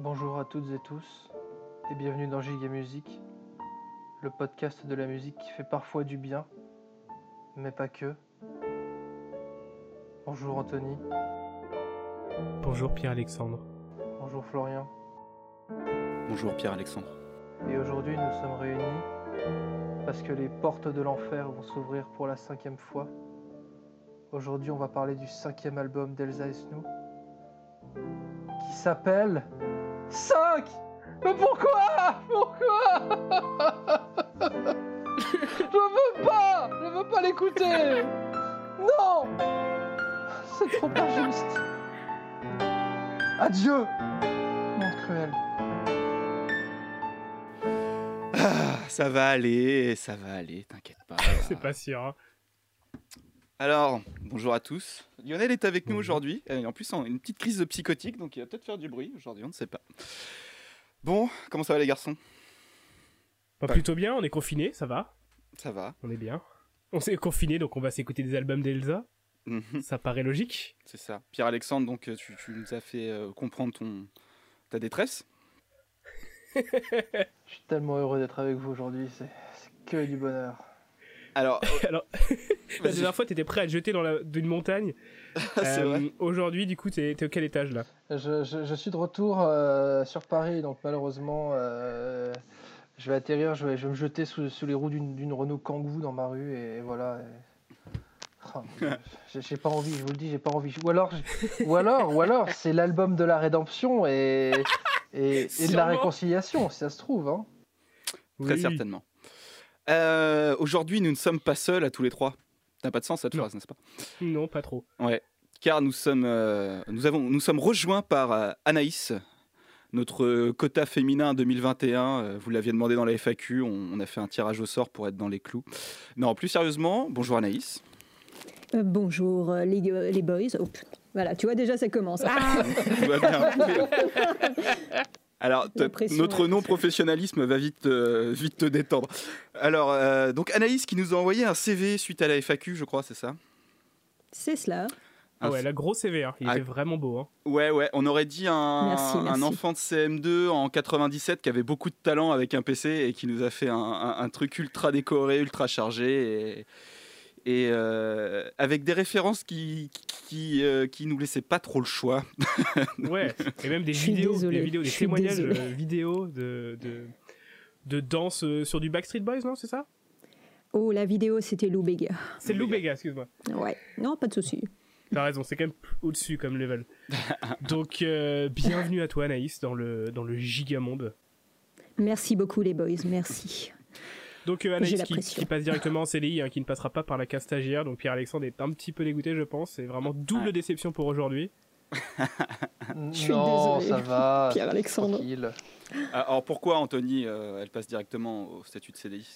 Bonjour à toutes et tous et bienvenue dans Giga Musique, le podcast de la musique qui fait parfois du bien, mais pas que. Bonjour Anthony, Bonjour Pierre-Alexandre. bonjour Florian, Bonjour Pierre-Alexandre. et aujourd'hui nous sommes réunis parce que les portes de l'enfer vont s'ouvrir pour la cinquième fois. Aujourd'hui on va parler du cinquième album d'Elsa et Snow qui s'appelle 5 Mais pourquoi? Pourquoi? Je veux pas Je veux pas l'écouter Non C'est trop pas juste Adieu Monde cruel. Ah, ça va aller, ça va aller, t'inquiète pas. C'est pas sûr. hein. Alors, bonjour à tous. Lionel est avec nous aujourd'hui. Et En plus, en une petite crise de psychotique, donc il va peut-être faire du bruit aujourd'hui, on ne sait pas. Bon, comment ça va les garçons? Bah, Ouais. plutôt bien, on est confiné, ça va, Ça va. on est bien. On s'est confiné, donc on va s'écouter des albums d'Elsa. Mhm, Ça paraît logique. C'est ça. Pierre-Alexandre, donc euh, tu, tu nous as fait euh, comprendre ton ta détresse. Je suis tellement heureux d'être avec vous aujourd'hui, c'est que du bonheur. Alors, Alors, la dernière fois, t'étais prêt à te jeter dans la... d'une montagne. Euh. Aujourd'hui, du coup, t'es t'es au quel étage là? Je, je- je suis de retour euh, sur Paris, donc malheureusement, euh, je vais atterrir, je vais, je vais me jeter sous, sous les roues d'une d'une Renault Kangoo dans ma rue, et, voilà. et- Oh, j'ai pas envie, je vous le dis, j'ai pas envie. Ou alors, ou alors, ou alors, c'est l'album de la rédemption et, et, et de la réconciliation, si ça se trouve. Hein. Très Oui. certainement. Euh, aujourd'hui, nous ne sommes pas seuls à tous les trois. N'a pas de sens cette Non. phrase, n'est-ce pas? Non, pas trop. Ouais, car nous sommes, euh, nous avons, nous sommes rejoints par euh, Anaïs, notre quota féminin 2021. euh, vous l'aviez demandé dans la FAQ, on, on a fait un tirage au sort pour être dans les clous. Non, plus sérieusement, bonjour Anaïs. Euh, bonjour euh, les, boys. Oh, voilà, tu vois déjà ça commence. Ah Tout va bien. Alors, notre non-professionnalisme va vite, euh, vite te détendre. Alors, euh, donc Anaïs qui nous a envoyé un CV suite à la FAQ, je crois, c'est ça? C'est cela. Ah ouais, la grosse CV, hein. il Ah. était vraiment beau. Hein. Ouais, ouais, on aurait dit un, Merci, un merci. enfant de CM2 en 97 qui avait beaucoup de talent avec un PC et qui nous a fait un, un- un truc ultra décoré, ultra chargé et, et, euh, avec des références qui, qui, euh, qui nous laissaient pas trop le choix. Ouais, et même des vidéos, des vidéos, témoignages euh, vidéos de, de, de danse sur du Backstreet Boys, non C'est ça? Oh, la vidéo, c'était Lou Bega. C'est Lou Lou Bega, excuse-moi. Ouais, non, pas de souci. T'as raison, c'est quand même au-dessus comme level. Donc, euh, bienvenue à toi, Anaïs, dans le, dans le gigamonde. Merci beaucoup, les boys. Merci. Donc, euh, Anaïs qui, qui passe directement en CDI, hein, qui ne passera pas par la case stagiaire. Donc, Pierre-Alexandre est un petit peu dégoûté, je pense. C'est vraiment double Ouais. déception pour aujourd'hui. non, suis désolée, ça va. Pierre-Alexandre. tranquille. Alors pourquoi Anthony, euh, elle passe directement au statut de CDI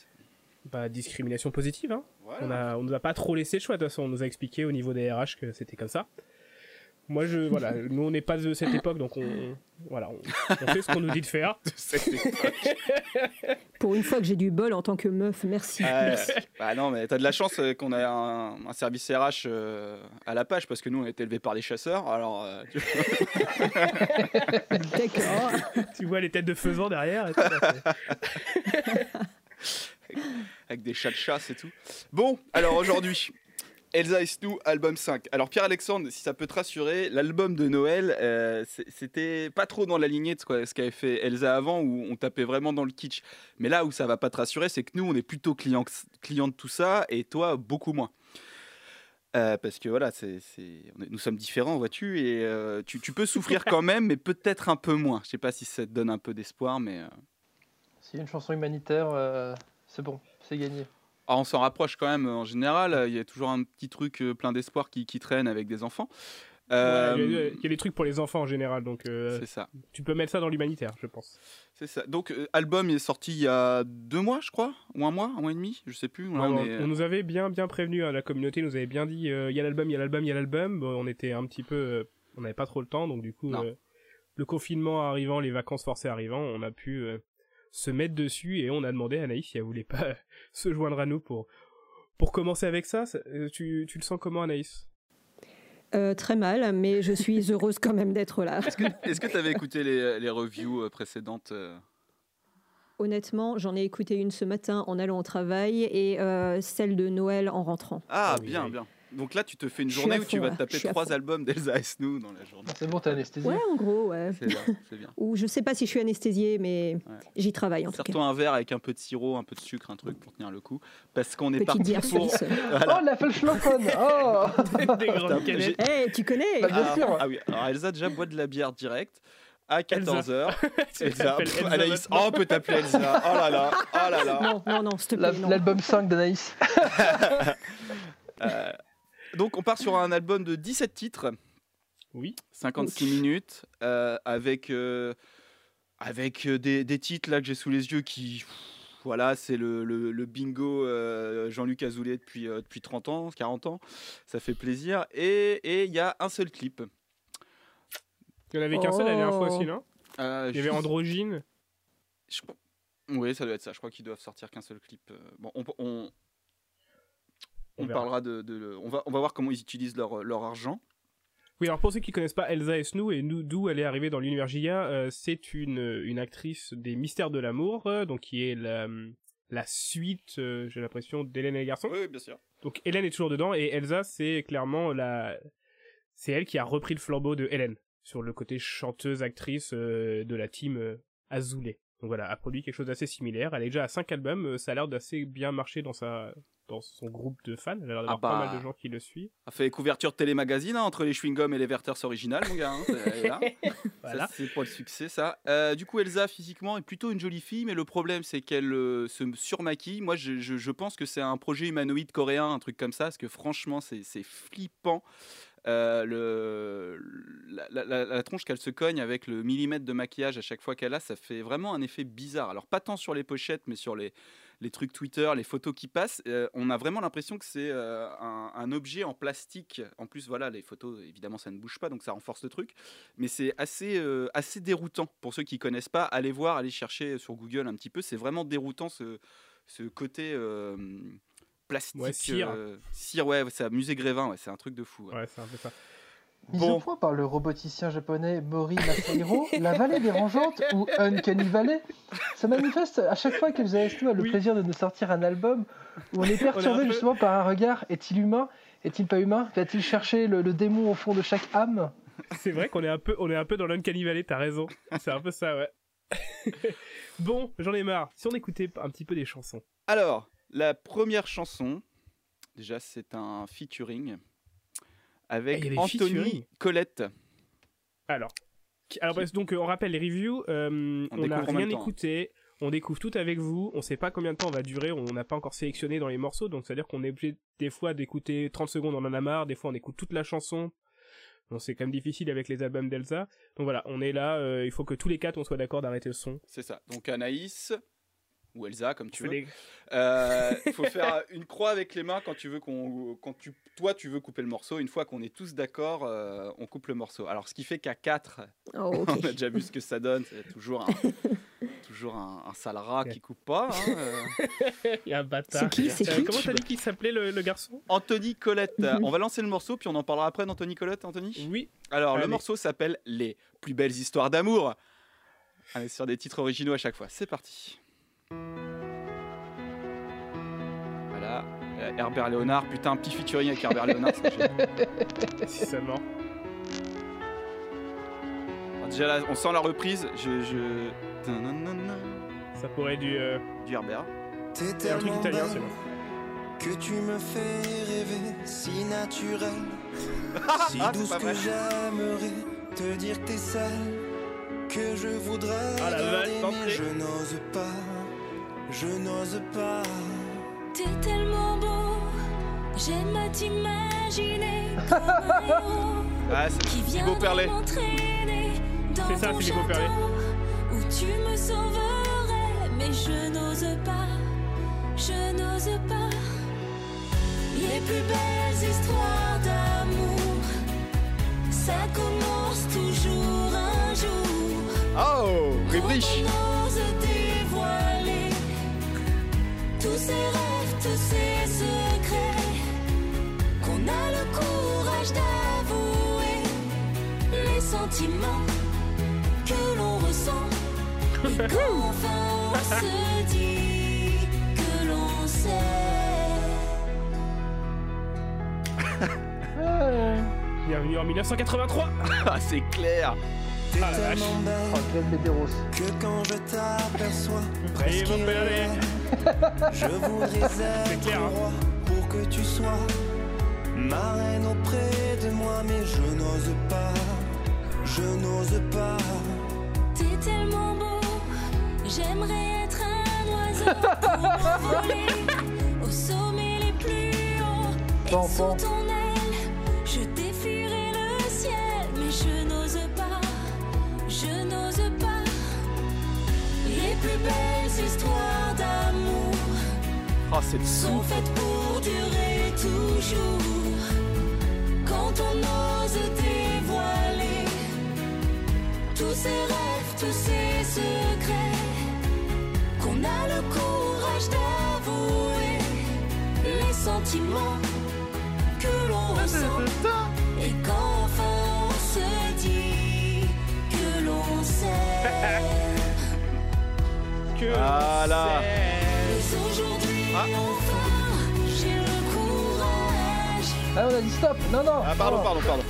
Bah, discrimination positive, hein. Voilà. On, a, on nous a pas trop laissé le choix, de toute façon. On nous a expliqué au niveau des RH que c'était comme ça. Moi, je, voilà, nous, on n'est pas de cette époque, donc on, voilà, on, on fait ce qu'on nous dit de faire. Pour une fois que j'ai du bol en tant que meuf, merci. Ouais. bah non, mais t'as de la chance euh, qu'on ait un, un service RH euh, à la page parce que nous on a été élevés par les chasseurs. Alors, euh, tu- D'accord. tu vois les têtes de faisans derrière. et tout, c'est- avec des chats de chasse et tout. Bon, alors aujourd'hui, Elsa et Snow, album 5. Alors Pierre-Alexandre, si ça peut te rassurer, l'album de Noël, euh, c'était pas trop dans la lignée de ce qu'a- ce qu'avait fait Elsa avant, où on tapait vraiment dans le kitsch. Mais là où ça va pas te rassurer, c'est que nous, on est plutôt client, client de tout ça, et toi, beaucoup moins. Euh, parce que voilà, c'est, nous sommes différents, vois-tu, et euh, tu, tu peux souffrir quand même, mais peut-être un peu moins. Je sais pas si ça te donne un peu d'espoir, mais... a une chanson humanitaire, c'est bon, c'est gagné. Ah, on s'en rapproche quand même en général. Il y a toujours un petit truc euh, plein d'espoir qui, qui traîne avec des enfants. Euh, Ouais, Il y, a- il y a des trucs pour les enfants en général, donc euh, c'est ça. tu peux mettre ça dans l'humanitaire, je pense. C'est ça. Donc, euh, album est sorti il y a deux mois, je crois, ou un mois, un mois et demi, je sais plus. Là, on on, est- on nous avait bien bien prévenu, hein, la communauté nous avait bien dit euh, il y a l'album, il y a l'album, il y a l'album. Bon, on était un petit peu, euh, on n'avait pas trop le temps, donc du coup, euh, le confinement arrivant, les vacances forcées arrivant, on a pu euh, se mettre dessus et on a demandé à Anaïs si elle voulait pas se joindre à nous pour pour commencer avec ça. euh, tu, tu le sens comment, Anaïs? Euh, très mal, mais je suis heureuse quand même d'être là. Est-ce que tu avais écouté les, les reviews euh, précédentes Honnêtement, j'en ai écouté une ce matin en allant au travail et euh, celle de Noël en rentrant. Ah, Ah oui, bien, oui. bien. Donc là, tu te fais une journée où tu vas te taper trois fond. albums d'Elsa Esnou dans la journée. C'est bon, t'es anesthésié. Ouais, en gros, ouais. C'est bien. Ou je sais pas si je suis anesthésiée, mais Ouais. j'y travaille en tout cas. Serre-toi un verre avec un peu de sirop, un peu de sucre, un truc pour tenir le coup. Parce qu'on est Petite parti bière pour. Voilà. Oh, la Felschloffen Oh Des canettes. Eh, tu connais Bah, bien Ah, sûr. ah oui, alors Elsa déjà boit de la bière direct à 14h. Tu Elsa, Elsa Anaïs, oh, on peut t'appeler Elsa. Oh là là, oh là là. Non, non, non, s'il te La- plaît. L'album 5 d'Anaïs. Euh, donc on part sur un album de 17 titres, Oui. 56 minutes, euh, avec, euh, avec euh, des, des titres là que j'ai sous les yeux qui. Voilà, c'est le, le- le bingo euh, Jean-Luc Azoulay depuis, depuis 30 ans, 40 ans. Ça fait plaisir. Et et il y a un seul clip. Il y en avait qu'un seul la dernière fois aussi, non? Il y avait Androgyne. Je Oui, ça doit être ça. Je crois qu'ils doivent sortir qu'un seul clip. Bon, on, on, On parlera de, de- on va, on va voir comment ils utilisent leur, leur argent. Oui, alors pour ceux qui connaissent pas Elsa Esnou et nous- d'où elle est arrivée dans l'univers Giga, euh, c'est une, une actrice des Mystères de l'amour, euh, donc qui est la, la suite, euh, j'ai l'impression, d'Hélène et les garçons. Oui, bien sûr. Donc Hélène est toujours dedans et Elsa c'est clairement la, c'est elle qui a repris le flambeau de Hélène sur le côté chanteuse actrice euh, de la team Azoulay. Donc voilà, a produit quelque chose d'assez similaire. Elle est déjà à 5 albums, ça a l'air d'assez bien marcher dans sa dans son groupe de fans. Elle a l'air d'avoir Ah bah. pas mal de gens qui le suivent. On fait couverture de télémagazine hein, entre les chewing-gums et les Werther's originales, mon gars. hein, c'est-. Voilà. C'est pour le succès, ça. Euh, du coup, Elsa, physiquement, est plutôt une jolie fille, mais le problème, c'est qu'elle euh, se surmaquille. Moi, je, je- je pense que c'est un projet humanoïde coréen, un truc comme ça, parce que franchement, c'est c'est flippant. Euh, le, la, la- la- la tronche qu'elle se cogne avec le millimètre de maquillage à chaque fois qu'elle a, ça fait vraiment un effet bizarre. Alors, pas tant sur les pochettes, mais sur les, les trucs Twitter, les photos qui passent, euh, on a vraiment l'impression que c'est euh, un, un objet en plastique. En plus, voilà, les photos, évidemment, ça ne bouge pas, donc ça renforce le truc. Mais c'est assez, euh, assez déroutant. Pour ceux qui connaissent pas, allez voir, allez chercher sur Google un petit peu. C'est vraiment déroutant ce, ce côté plastique. Ouais, cire. cire, ouais, c'est à musée Grévin, ouais, c'est un truc de fou. ouais. Ouais, c'est un peu ça. Mise Bon. au point par le roboticien japonais Mori Masahiro, la vallée dérangeante ou Uncanny Valley se manifeste à chaque fois qu'Elsa Esnou a le Oui. plaisir de nous sortir un album où on est On perturbé peu- justement par un regard. Est-il humain? Est-il pas humain? Va-t-il chercher le, le démon au fond de chaque âme? C'est vrai qu'on est un peu, on est un peu dans l'Uncanny Valley, t'as raison. C'est un peu ça, ouais. bon, j'en ai marre. Si on écoutait un petit peu des chansons. Alors, la première chanson, déjà, c'est un featuring avec il y a des Anthony. Colette. Alors, alors donc euh, on rappelle les reviews. euh, On n'a rien temps. écouté. On découvre tout avec vous. On sait pas combien de temps on va durer. On n'a pas encore sélectionné dans les morceaux. Donc c'est à dire qu'on est obligé des fois d'écouter 30 secondes, on en a marre. Des fois on écoute toute la chanson. Bon, c'est quand même difficile avec les albums d'Elsa. Donc voilà, on est là. euh, il faut que tous les quatre on soit d'accord d'arrêter le son. C'est ça. Donc Anaïs ou Elsa, comme tu On veux. Il faut faire une croix avec les mains quand tu veux qu'on, quand tu, toi tu veux couper le morceau. Une fois qu'on est tous d'accord, euh, on coupe le morceau. Alors ce qui fait qu'à 4 Oh, ok. on a déjà vu ce que ça donne. C'est toujours un, toujours un, un sale rat qui coupe pas. hein, euh. Il y a un bâtard. C'est qui, c'est Euh, qui Comment t'as dit qu'il s'appelait le, le garçon? Anthony Colette. Mhm. On va lancer le morceau puis on en parlera après d'Anthony Colette, Anthony? Oui. Alors le morceau s'appelle Les plus belles histoires d'amour. Allez sur des titres originaux à chaque fois. C'est parti. Herbert Léonard, putain, un petit featuring avec Herbert Léonard, c'est génial. si seulement. Alors, Déjà là, on sent la reprise. Je, je... Ça pourrait être du, euh, du Herbert. T'es un truc tellement italien, belle c'est bon. que tu me fais rêver si naturel, si Ah, c'est douce pas que vrai. j'aimerais te dire que t'es celle que je voudrais Ah, la garder, vache, mais d'entrée. je n'ose pas, je n'ose pas. T'es tellement beau, j'aime à t'imaginer Ah, c'est qui Perlet. m'entraîner dans ça, ton château où tu me sauverais, mais je n'ose pas, je n'ose pas. Les plus belles histoires d'amour, ça commence toujours un jour. Oh, Rébriche. Tous ces rêves, tous ces secrets qu'on a le courage d'avouer les sentiments que l'on ressent. Et quand enfin on se dit que l'on sait. Bienvenue en 1983 Ah, c'est clair. T'es Ah, vache. tellement Oh, belle que quand je t'aperçois, père, je voudrais être clair, hein. roi pour que tu sois ma reine auprès de moi, mais je n'ose pas, je n'ose pas. T'es tellement beau, j'aimerais être un oiseau pour au sommet les plus hauts. Et sous ton aile, je défierai le ciel, mais je n'ose pas, je n'ose pas. Les plus belles histoires d'amour c'est le sont son. faites pour durer toujours. Quand on ose dévoiler tous ces rêves, tous ces secrets, qu'on a le courage d'avouer les sentiments que l'on ressent. Que Voilà. Ah. Ah, on a dit stop Non, non Ah, pardon, pardon, pardon.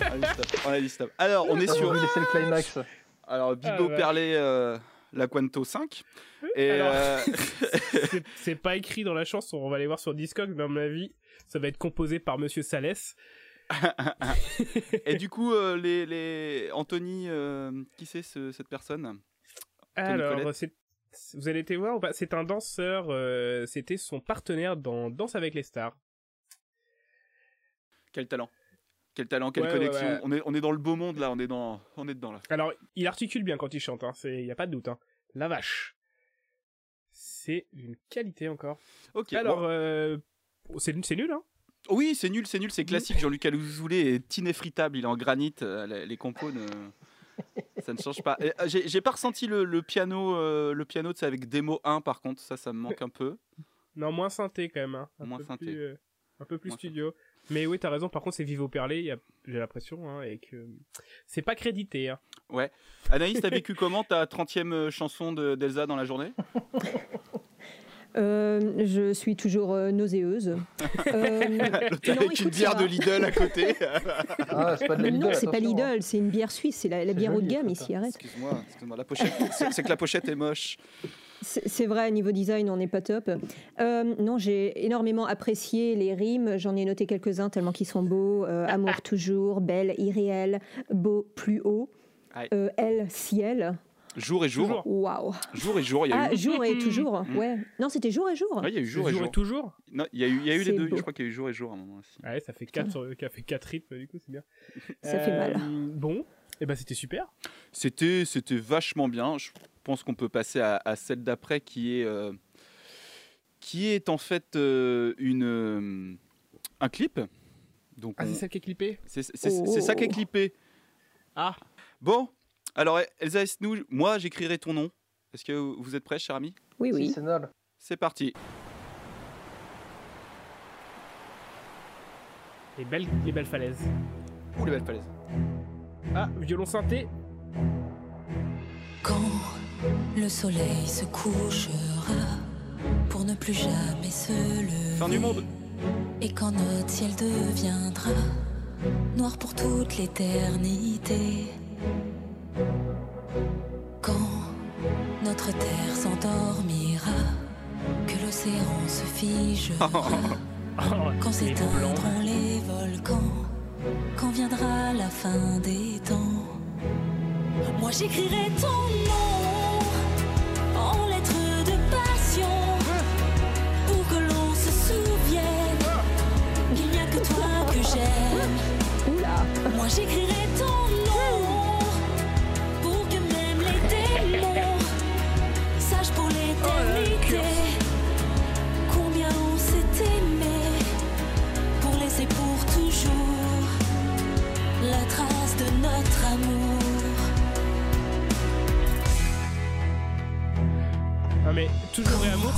On a dit stop. On a dit stop. Alors, on est Ah, sur. On laisser le climax. Alors, Bibo Ah, ouais. Perlé, euh, la Quanto 5. Et Alors. euh, C'est- C'est pas écrit dans la chanson, on va aller voir sur Discog, mais à mon avis, ça va être composé par Monsieur Salès. et du coup, euh, les, les... Anthony, euh, qui c'est ce- cette personne? Alors, vous allez été voir C'est un danseur, euh, c'était son partenaire dans Danse avec les stars. Quel talent Quel talent, quelle Ouais, connexion. ouais. On, est, on est dans le beau monde là, on est, dans... on est dedans là. Alors, il articule bien quand il chante, hein, il y a pas de doute. Hein. La vache. C'est une qualité encore. Ok. Alors, bon. c'est nul, hein Oui, c'est nul, c'est nul, c'est classique. Jean-Luc Alouzoulé est inéfritable, il est en granit. euh, les, les compos, ne... ça ne change pas. Euh, J'ai pas ressenti le, le piano, euh, le piano tu sais, avec démo 1 par contre, ça, ça me manque un peu. Non, moins synthé quand même. Hein. Un Moins peu synthé. Plus, euh, un peu plus Moins studio. Mais oui, t'as raison. Par contre, c'est Vivo Perlé, j'ai l'impression, hein, et que c'est pas crédité. Hein. Anaïs, t'as vécu comment ta 30e chanson de- d'Elsa dans la journée? Euh, je suis toujours euh, nauséeuse. Euh, non, avec une bière de. Lidl à côté. Ah, c'est pas de la non, Lidl, c'est pas attention, hein. Lidl, c'est une bière suisse, c'est la, bière haut de gamme ici, arrête. Excuse-moi, excuse-moi, la pochette, c'est que la pochette est moche. C'est vrai, niveau design, on n'est pas top. Euh, non, j'ai énormément apprécié les rimes. J'en ai noté quelques-uns tellement qu'ils sont beaux. Euh, Amour toujours, belle, irréel, beau, plus haut. Euh, elle, ciel. Jour et jour. Waouh. Jour et jour, il y a Ah, eu. jour et toujours. Mm. Ouais. Non, c'était jour et jour. Ouais, il y a eu jour et Jour jour. et toujours Non, il y a eu, il y a eu les deux. beau. Je crois qu'il y a eu jour et jour à un moment aussi. Ouais, ça fait 4 sur, ça fait quatre rythmes, du coup, c'est bien. Ça fait mal. Bon, et ben c'était super. C'était, c'était vachement bien. Je pense qu'on peut passer à, à celle d'après qui est, euh, qui est en fait euh, une, euh, un clip. Donc Ah, on- c'est celle qui est clippée? C'est, c'est- c'est ça qui est clippé. Ah, Bon, alors Elsa Esnou, moi j'écrirai ton nom. Est-ce que vous êtes prêts, cher ami? Oui, oui. c'est nul. C'est parti. les belles, les belles falaises. Ouh, les belles falaises. Ah, violon synthé. Quand le soleil se couchera pour ne plus jamais se lever. Fin du monde. Et quand notre ciel deviendra noir pour toute l'éternité. Quand notre terre s'endormira, que l'océan se figera. Oh, Quand s'éteindront les volcans, quand viendra la fin des temps, moi j'écrirai ton nom en lettres de passion pour que l'on se souvienne qu'il n'y a que toi que j'aime. Oula. Moi j'écrirai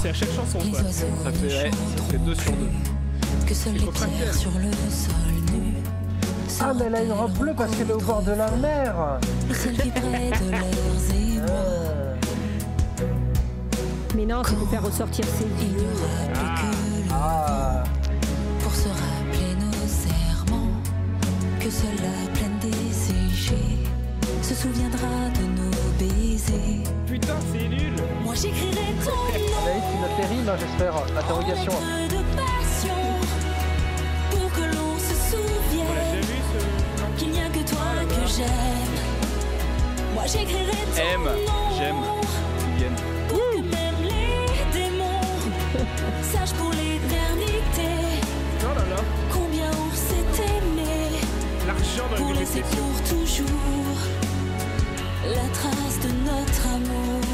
c'est à chaque chanson, Les quoi. oiseaux Ça fait, ne ouais, ça fait deux sur deux. Que seules C'est les pierres sur le sol nu Ah, mais elle a une robe bleue parce qu'elle est au bord de la mer. Le ciel vibrait de leurs émois. Mais non, c'est pour faire ressortir ses Il n'y aura plus que le Ah, pour se rappeler nos serments. Que seule la plaine desséchée se souviendra de nos baisers. Putain, c'est nul Moi j'écrirai ton nom. Les rimes, hein, j'espère. Interrogation. En lettres de passion pour que l'on se souvienne ce. Qu'il n'y a que toi que j'aime. Moi j'écrirai ton Aime, nom j'aime. Vienne. pour que même les démons sachent pour l'éternité Oh là là combien on s'est aimé L'argent dans pour laisser pour toujours la trace de notre amour.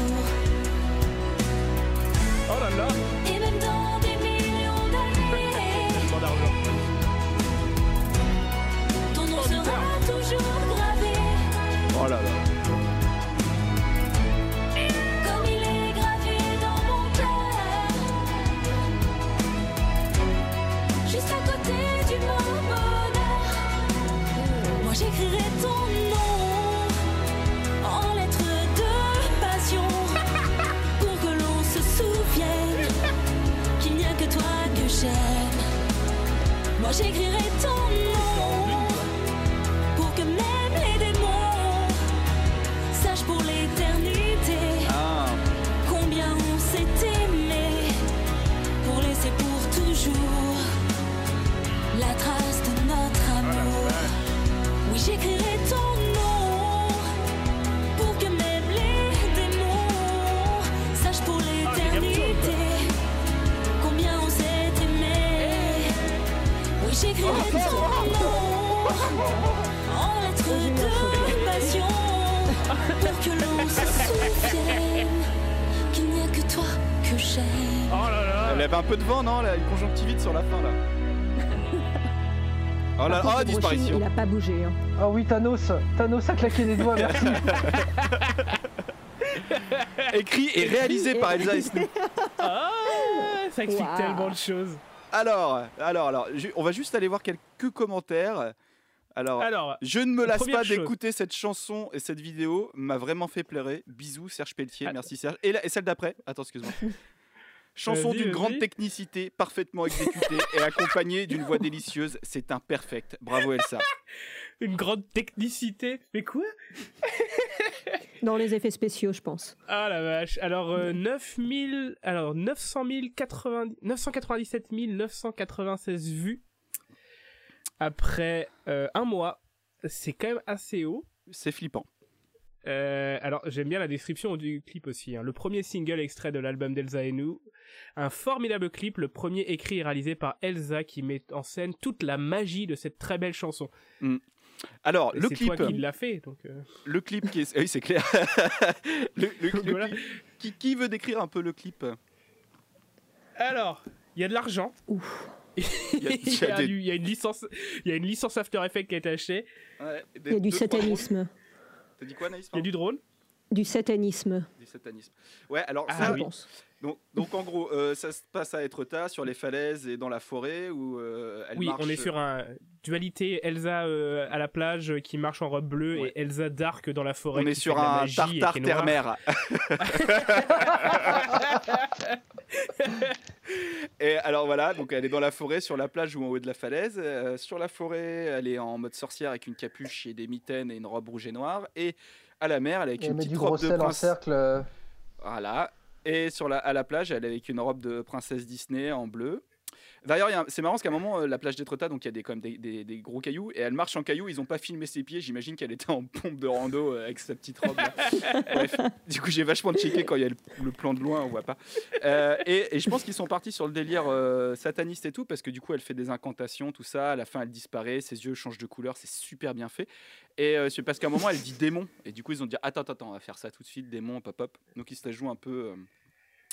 Moi sur la fin là. Oh là oh, disparition. Il a pas bougé. hein. Ah oui, Thanos. Thanos a claqué les doigts, merci. Écrit et réalisé par Elsa Esnou. Ah Ça explique tellement de choses. Alors, alors, alors, on va juste aller voir quelques commentaires. Alors, Alors, je ne me lasse pas d'écouter cette chanson et cette vidéo, m'a vraiment fait pleurer. Bisous Serge Pelletier, Ah. merci Serge. Et, la- et celle d'après, attends, excuse-moi. Chanson d'une grande technicité, parfaitement exécutée et accompagnée d'une voix délicieuse. C'est un perfect. Bravo Elsa. une grande technicité. Mais quoi? Dans les effets spéciaux, je pense. Ah la vache. Alors, euh, 9000... Alors, 900 000 90 997 996 vues. Après euh, un mois. C'est quand même assez haut. C'est flippant. Euh, alors, j'aime bien la description du clip aussi. hein. Le premier single extrait de l'album d'Elsa et nous. Un formidable clip, le premier écrit et réalisé par Elsa qui met en scène toute la magie de cette très belle chanson. Alors, Et le c'est clip, toi qui l'a fait, donc... euh, le clip qui est... Oui, c'est clair. le, le- le Voilà. clip- Qui, qui veut décrire un peu le clip? Alors, il y a de l'argent. Ouf. Il y a- y y, des- y une licence, il y a une licence After Effects qui a été achetée. Ouais, Il y a du satanisme. T'as dit quoi, Naïs Il y a du drone. Du satanisme, Du satanisme. Ouais, alors Ah ça, je oui. pense. donc, donc en gros, euh, ça se passe à Etretat, sur les falaises et dans la forêt où euh, elle Oui, marche. on est sur un dualité Elsa euh, à la plage euh, qui marche en robe bleue Ouais. et Elsa Dark dans la forêt. On est sur un tartare terre-mer. Et alors voilà, donc elle est dans la forêt, sur la plage ou en haut de la falaise. Euh, sur la forêt, elle est en mode sorcière avec une capuche et des mitaines et une robe rouge et noire. Et à la mer, elle est avec une petite robe de sel en prince. cercle. euh, Voilà. Et sur la, à la plage, elle est avec une robe de princesse Disney en bleu. D'ailleurs, un- c'est marrant parce qu'à un moment, euh, la plage d'Étretat, donc il y a des, quand même des, des- des gros cailloux, et elle marche en cailloux. Ils n'ont pas filmé ses pieds. J'imagine qu'elle était en pompe de rando euh, avec sa petite robe. là. Bref, du coup, j'ai vachement checké quand il y a le, le plan de loin, on voit pas. Euh, et, et je pense qu'ils sont partis sur le délire euh, sataniste et tout, parce que du coup, elle fait des incantations, tout ça. À la fin, elle disparaît, ses yeux changent de couleur, c'est super bien fait. Et euh, c'est parce qu'à un moment, elle dit démon, et du coup, ils ont dit attends, attends, attends, on va faire ça tout de suite, démon, pop, pop. Donc ils se la jouent un peu euh,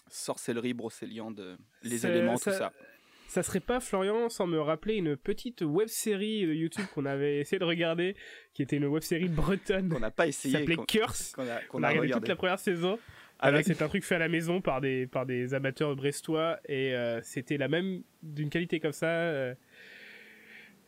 sorcellerie, brocéliande, euh, les éléments, ça- tout ça. Ça serait pas Florian sans me rappeler une petite web série de YouTube qu'on avait essayé de regarder, qui était une web série bretonne Qu'on n'a pas qui essayé, s'appelait qu'on Curse. qu'on a, qu'on On a a regardé toute la première saison. Avec- Voilà, c'est un truc fait à la maison par des par des amateurs brestois et euh, c'était la même d'une qualité comme ça. euh,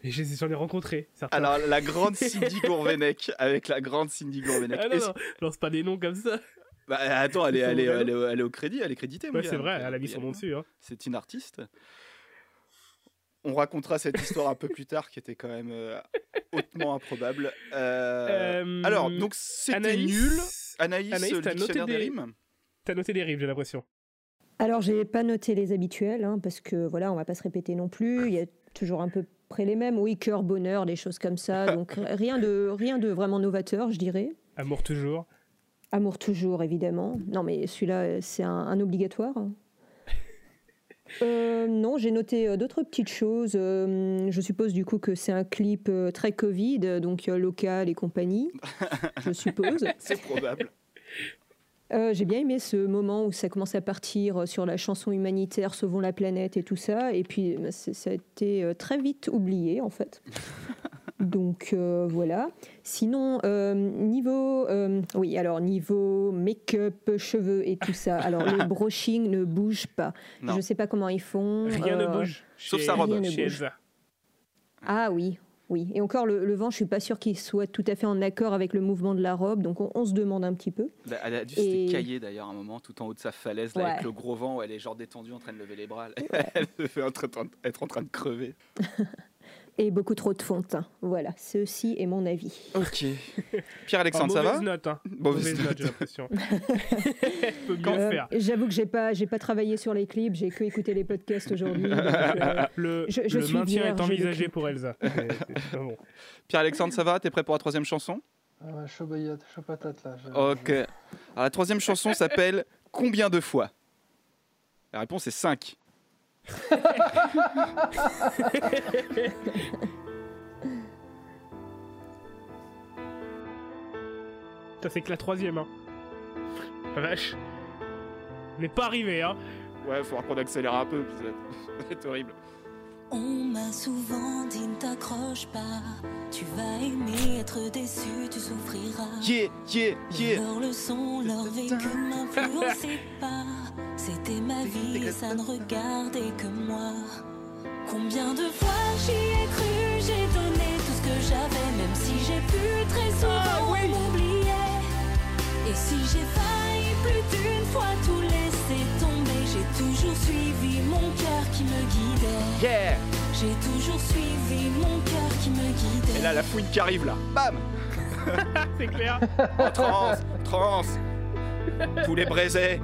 Et j'en ai rencontré certains. Alors, la grande Cindy Gourvenec, avec la grande Cindy Gourvenec. ah non, non, lance pas des noms comme ça. Bah, attends, elle est, elle, est, elle, est, elle est au crédit, elle est créditée. Ouais, c'est vrai, elle a mis son nom dessus. Hein. C'est une artiste. On racontera cette histoire un peu plus tard, qui était quand même euh, hautement improbable. Euh, Euh, alors, donc c'était Anaïs- nul. Anaïs, Anaïs, t'as noté des des- rimes. T'as noté des rimes, j'ai l'impression. Alors, j'ai pas noté les habituels, hein, parce que voilà, on va pas se répéter non plus. Il y a toujours un peu près les mêmes. Oui, cœur, bonheur, des choses comme ça. Donc, rien de, rien de vraiment novateur, je dirais. Amour toujours. Amour toujours, évidemment. Non, mais celui-là, euh, c'est un, un obligatoire. Euh, non, j'ai noté euh, d'autres petites choses. Euh, je suppose du coup que c'est un clip très Covid, donc local et compagnie. Je suppose. C'est probable. Euh, j'ai bien aimé ce moment où ça commence à partir sur la chanson humanitaire Sauvons la planète et tout ça. Et puis c'est- ça a été très vite oublié en fait. Donc euh, voilà. Sinon, euh, niveau. euh, oui, alors niveau make-up, cheveux et tout ça. Alors le brushing ne bouge pas. Non. Je ne sais pas comment ils font. Rien euh, ne bouge. sauf sa robe. Ne chez. Elsa. Ah oui, oui. Et encore, le, le vent, je suis pas sûre qu'il soit tout à fait en accord avec le mouvement de la robe. Donc on, on se demande un petit peu. Bah, Elle a dû Et- se cailler d'ailleurs un moment tout en haut de sa falaise là, avec le gros vent où elle est genre détendue en train de lever les bras. Elle devait être en train de crever. Et beaucoup trop de fonte. hein. Voilà, ceci est mon avis. Ok. Ah, Pierre-Alexandre, ça va note, hein. Mauvaise Mauvaise note. note, j'ai l'impression. Euh, faire. J'avoue que j'ai pas, j'ai pas travaillé sur les clips, j'ai que écouté les podcasts aujourd'hui. euh, Le, je- je le suis maintien vierge est envisagé pour Elsa. Bon. Pierre-Alexandre, ça va T'es prêt pour la troisième chanson Ah chaud, bayat- chaud patate là. Ok. Alors, la troisième chanson s'appelle Combien de fois? La réponse est 5. Ça, c'est que la troisième. Hein. La vache. On n'est pas arrivé, hein. Ouais, faudra qu'on accélère un peu, c'est horrible. On m'a souvent dit ne t'accroche pas. Tu vas aimer être déçu, tu souffriras. Yeah, yeah, yeah Leur leçon, leur vécu m'influençait pas. C'était ma vie, ça ne regardait que moi. Combien de fois j'y ai cru, j'ai donné tout ce que j'avais, même si j'ai pu très souvent m'oublier. Et si j'ai failli plus d'une fois tout laisser tomber, j'ai toujours suivi mon cœur qui me guidait. Yeah J'ai toujours suivi mon cœur qui me guidait. Et là, la fouine qui arrive là. Bam C'est clair. En trans Trans Tous les braisés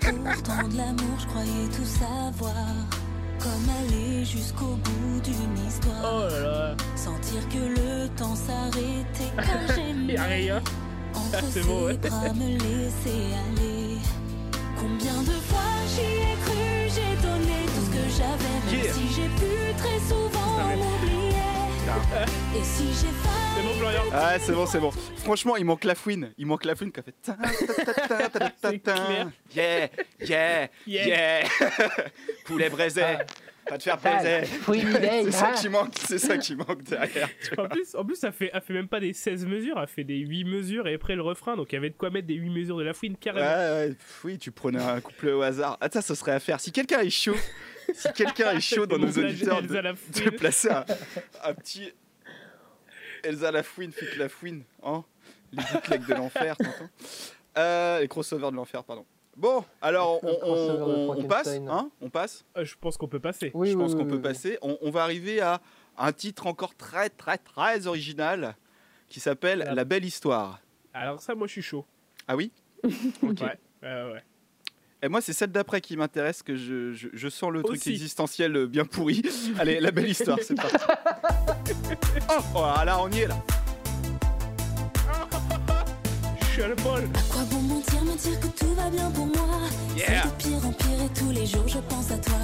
Pourtant de l'amour, je croyais tout savoir. Comme aller jusqu'au bout d'une histoire. Oh là là. Sentir que le temps s'arrêtait quand j'aimais. Y a rien. Entre C'est ses beau, ouais. bras me laisser aller. Combien de Yeah. si j'ai pu très souvent Ah, m'oublier. Et si j'ai C'est bon, Florian. Ah, c'est bon, c'est bon. Franchement, il manque la fouine. Il manque la fouine qui a fait. clair. Yeah, yeah, Yeah. yeah. Poulet braisé. Faire Ah, braiser. Fouine idée, C'est ça qui manque, c'est ça qui manque derrière. En plus, en plus ça fait, elle fait même pas des 16 mesures, elle fait des 8 mesures et après le refrain, donc il y avait de quoi mettre des 8 mesures de la fouine carrément. ouais, oui, tu prenais un couplet au hasard. Ah, ça, ce serait à faire. Si quelqu'un est chaud, si quelqu'un est chaud dans nos auditeurs, de, de placer un, un petit Elsa la fouine, fit la fouine, hein Les bootlegs de l'enfer, t'entends euh, Les crossovers de l'enfer, pardon. Bon, alors on, passe, hein On passe. Euh, je pense qu'on peut passer. Oui, Je oui, pense oui, qu'on oui, peut oui. passer. On, on va arriver à un titre encore très, très, très original qui s'appelle. La Belle Histoire. Alors ça, moi je suis chaud. Ah oui? Ok. Ouais, ouais, ouais. Et moi, c'est celle d'après qui m'intéresse, que je, je, je sens le truc Aussi. existentiel euh, bien pourri. Allez, la belle histoire, c'est parti. oh, voilà, on y est là. Je suis à la bol. À quoi bon mentir, me dire que tout va bien pour moi? Yeah. C'est de pire en pire et tous les jours je pense à toi.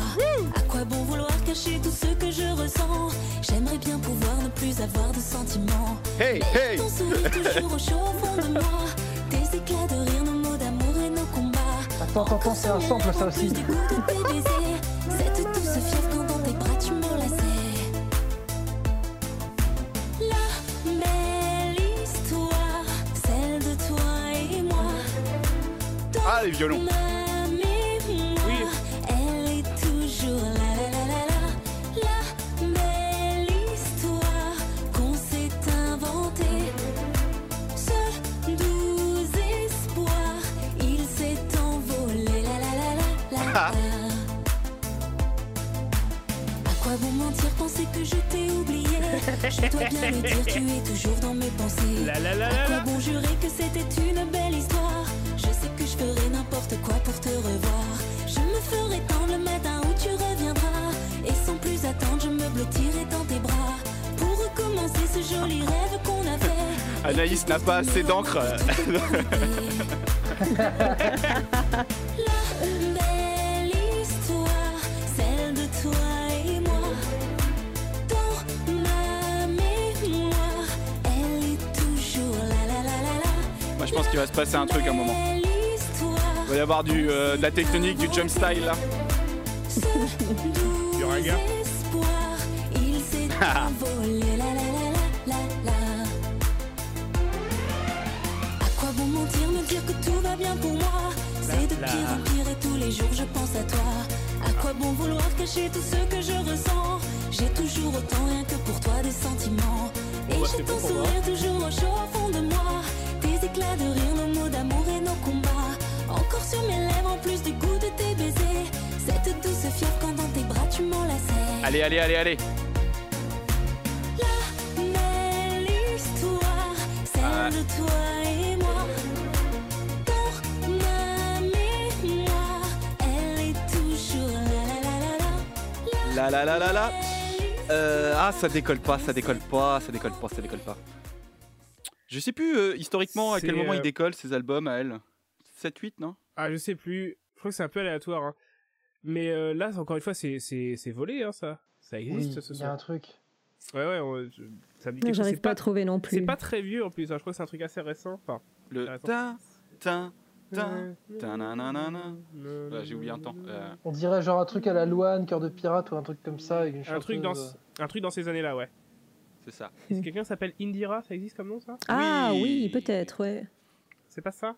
À quoi bon vouloir cacher tout ce que je ressens? J'aimerais bien pouvoir ne plus avoir de sentiments. Hey, hey Ton sourire toujours au chaud au fond de moi. Tes éclats de rire, Attends, attends, c'est un sample ça aussi. Plus des goûts Anaïs n'a pas assez d'encre. La belle histoire, celle de toi et moi. Dans ma mémoire, elle est toujours la la la la la. Moi, je pense qu'il va se passer un truc à un moment. Il va y avoir du, euh, de la tectonique, du jump style là. Du. cacher tout ce que je ressens J'ai toujours autant rien que pour toi des sentiments. Et Ouais, j'ai c'est ton sourire toujours au chaud au fond de moi. Tes éclats de rire, nos mots d'amour et nos combats. Encore sur mes lèvres en plus du goût de tes baisers. Cette douce fièvre quand dans tes bras tu m'enlaçais. Allez, allez, allez, allez. La belle histoire, celle Ah. de toi et Euh, ah, ça décolle pas, ça décolle pas, ça décolle pas, ça décolle pas. Je sais plus euh, historiquement à quel C'est, moment euh, ils décollent ces albums à elle. 7, 8, non? Ah, je sais plus. Je crois que c'est un peu aléatoire. Hein. Mais euh, là, encore une fois, c'est c'est c'est volé, hein, ça. Ça Oui, existe, ce il y a un truc. Ouais, ouais. on- je- ça me dit. J'arrive C'est pas à trouver non c'est plus. pas très vieux en plus. hein. Je crois que c'est un truc assez récent. Enfin, Le Attends. ta J'ai oublié un temps. Euh, On dirait genre un truc à la Louane, cœur de pirate ou un truc comme ça avec une un truc dans ce- un truc dans ces années-là, ouais. c'est ça. Si quelqu'un s'appelle Indira, ça existe comme nom, ça? Ah Oui. oui, peut-être, ouais. C'est pas ça?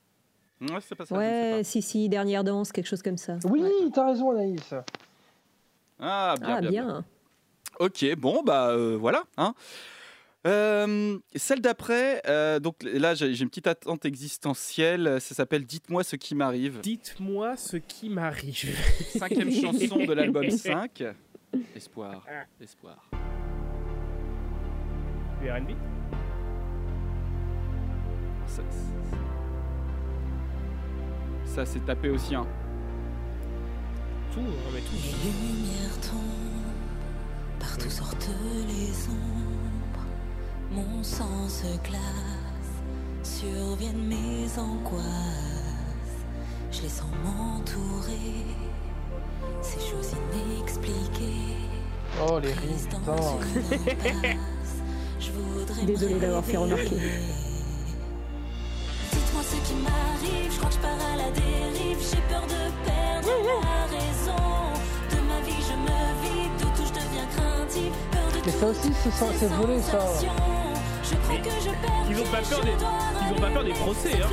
Ouais, c'est pas ça. je Ouais, sais si, si, dernière danse, quelque chose comme ça. Oui, Ouais. t'as raison Anaïs. pas. Ah, bien, ah, bien, bien. bien. Ok, bon, bah euh, voilà. Hein. Euh, celle d'après, euh, donc là j'ai une petite attente existentielle, ça s'appelle Dites-moi ce qui m'arrive. Dites-moi ce qui m'arrive. Cinquième chanson de l'album 5. Espoir, Ah. espoir. Du R&B Ça, c'est- ça c'est tapé aussi. Hein. Tout, on met tout. Les lumières tombent, partout sortent les ombres. Mon sang se glace, surviennent mes angoisses. Je les sens m'entourer, ces choses inexpliquées. Oh les me Désolée d'avoir fait remarquer. Dites-moi ce qui m'arrive, je crois que je pars à la dérive, j'ai peur de perdre la raison. De ma vie, je me vide, de tout, je deviens craintive. Mais ça aussi, c'est volé, ça. sensations. Je crois Mais que je perds ils ont pas peur des- ils ont pas peur des procès, hein.